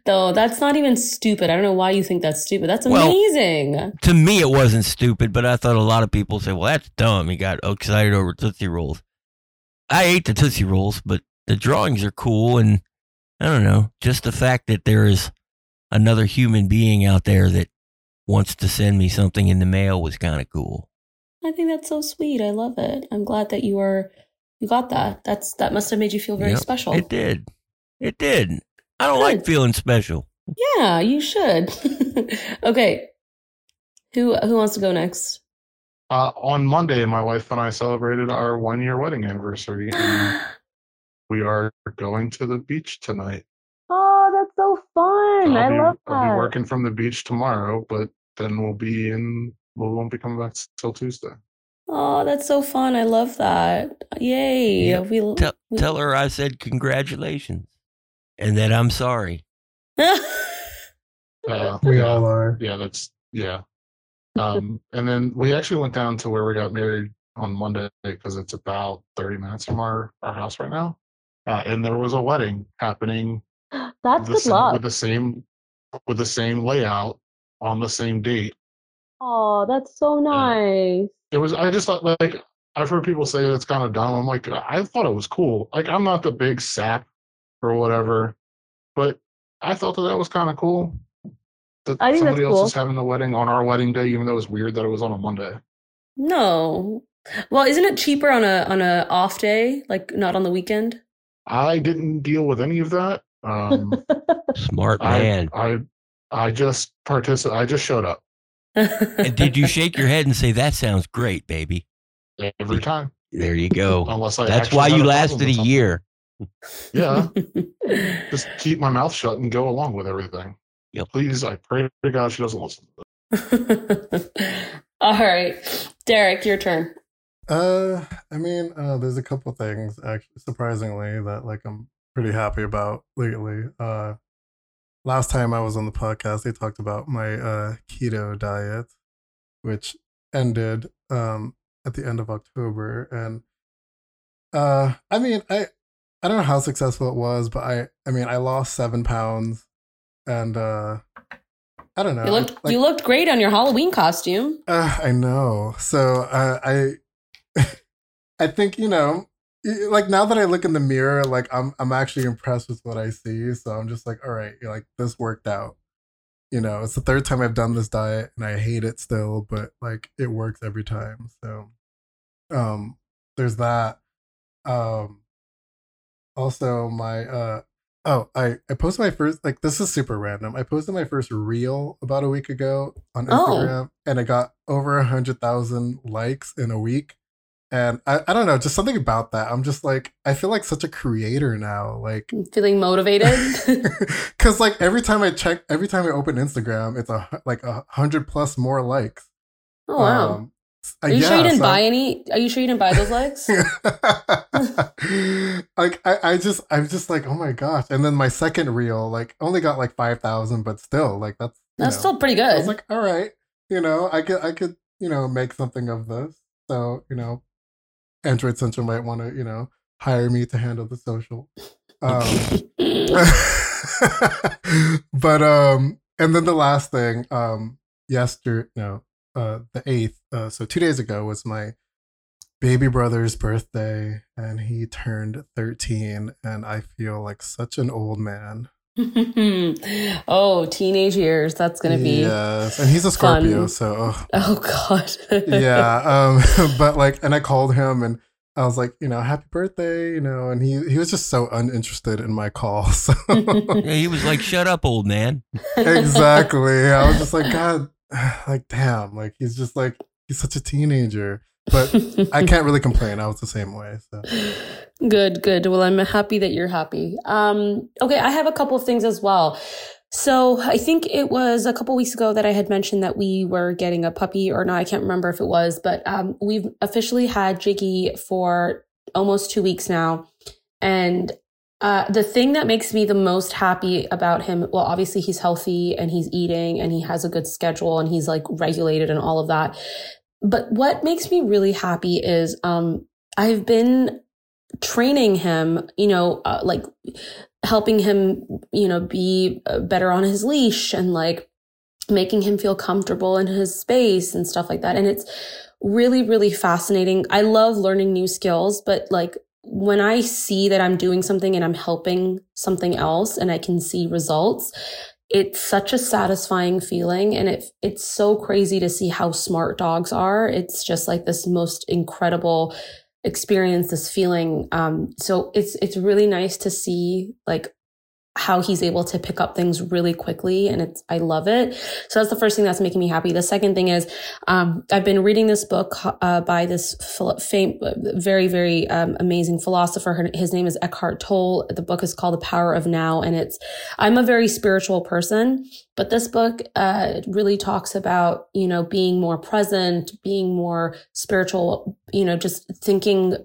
Though that's not even stupid. I don't know why you think that's stupid. That's Well- amazing. to me it wasn't stupid, but I thought a lot of people say, "Well, that's dumb." He got excited over Tootsie Rolls. I ate the Tootsie Rolls, but the drawings are cool, and I don't know, just the fact that there is another human being out there that wants to send me something in the mail was kind of cool. I think that's so sweet. I love it. I'm glad that you are you got that. That's that must have made you feel very Yep, special. It did. It did. I don't like feeling special. Yeah, you should. okay. Who who wants to go next? uh, on Monday, my wife and I celebrated our one year wedding anniversary, and we are going to the beach tonight. Oh, that's so fun. I I'll be, love that. I'll be working from the beach tomorrow, but then we'll be in. We won't be coming back till Tuesday. Oh, that's so fun. I love that. Yay. Yeah. We, Tell, we- tell her I said congratulations and that I'm sorry. Uh, We yeah, all are. yeah, that's yeah. Um, and then we actually went down to where we got married on Monday because it's about thirty minutes from our our house right now. Uh, and there was a wedding happening that's the good sa- luck. with the same with the same layout on the same date. Oh, that's so nice. It was I just thought like I've heard people say it's kind of dumb. I'm like I thought it was cool. Like I'm not the big sap or whatever, but I thought that that was kind of cool. That I think that's somebody else cool. is having the wedding on our wedding day, even though it was weird that it was on a Monday. No. Well, isn't it cheaper on a on a off day, like not on the weekend? I didn't deal with any of that. Um, Smart I, man. I I just particip I just showed up And did you shake your head and say, that sounds great, baby? every time, There you go. unless I. That's why you lasted a something. year. Yeah, just keep my mouth shut and go along with everything. Yep. Please, I pray to God she doesn't listen. To All right. Derrek, your turn. Uh, I mean, uh, there's a couple things actually, surprisingly, that like I'm pretty happy about lately. Uh, last time I was on the podcast, they talked about my uh keto diet, which ended um at the end of October, and uh, I mean, I I don't know how successful it was, but I I mean, I lost seven pounds, and uh, I don't know. You looked like- you looked great on your Halloween costume. uh, I know. So uh, I, I think you know, like now that I look in the mirror, like I'm I'm actually impressed with what I see. So I'm just like, all right, like this worked out. You know, it's the third time I've done this diet, and I hate it still, but like it works every time. So, um, there's that. Um, also my uh oh i i posted my first like this is super random i posted my first reel about a week ago on Oh. instagram and it got over a hundred thousand likes in a week and I, I don't know just something about that i'm just like i feel like such a creator now like Feeling motivated. because like every time i check every time i open instagram it's a like a hundred plus more likes oh wow. Um, Are you sure you didn't buy any? Are you sure you didn't buy those legs? like I, I just I'm just like oh my gosh and then my second reel like only got like 5000 but still like that's That's know. still pretty good. I was like all right you know I could I could you know make something of this so you know Android Central might want to, you know, hire me to handle the social. Um, but um, and then the last thing, um, yesterday, no, uh, the eighth, uh, so two days ago was my baby brother's birthday, and he turned thirteen, and I feel like such an old man. oh, teenage years. That's gonna be yes, and he's a Scorpio, fun. so ugh. Oh God. yeah. Um, but like, and I called him and I was like, you know, happy birthday, you know, and he he was just so uninterested in my call. So Yeah, he was like, "Shut up, old man." exactly, I was just like, God, like damn, like he's just like he's such a teenager. But I can't really complain. I was the same way. So Good, good. Well, I'm happy that you're happy. Um, okay, I have a couple of things as well. So I think it was a couple weeks ago that I had mentioned that we were getting a puppy or not. I can't remember if it was, but um, we've officially had Jiggy for almost two weeks now. And uh, the thing that makes me the most happy about him, well, obviously he's healthy and he's eating and he has a good schedule and he's like regulated and all of that. But what makes me really happy is um, I've been training him, you know, uh, like helping him, you know, be uh, better on his leash and like making him feel comfortable in his space and stuff like that. And it's really, really fascinating. I love learning new skills, but like when I see that I'm doing something and I'm helping something else and I can see results, it's such a satisfying feeling and it it's so crazy to see how smart dogs are. It's just like this most incredible experience this feeling um so it's it's really nice to see like how he's able to pick up things really quickly and it's i love it. So that's the first thing that's making me happy. The second thing is um i've been reading this book uh, by this fame, very very um, amazing philosopher. His name is eckhart tolle. The book is called the power of now and it's i'm a very spiritual person but this book uh, really talks about you know being more present being more spiritual you know just thinking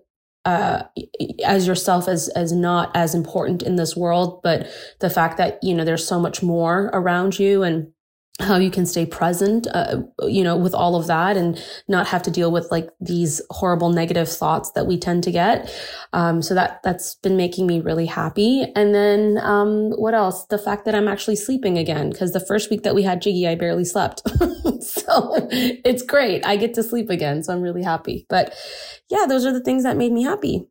uh, as yourself as as not as important in this world, but the fact that you know there's so much more around you and how you can stay present, uh, you know, with all of that and not have to deal with like these horrible negative thoughts that we tend to get. Um, so that, that's been making me really happy. And then, um, what else? The fact that I'm actually sleeping again, because the first week that we had Jiggy, I barely slept. so it's great. I get to sleep again. So I'm really happy. But yeah, those are the things that made me happy.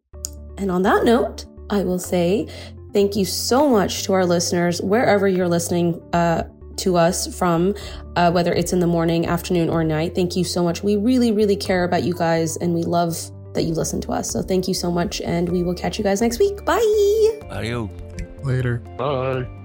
And on that note, I will say thank you so much to our listeners, wherever you're listening, uh, to us from, uh, whether it's in the morning, afternoon, or night. Thank you so much. We really, really care about you guys and we love that you listen to us. So thank you so much. And we will catch you guys next week. Bye. Adios. later. Bye.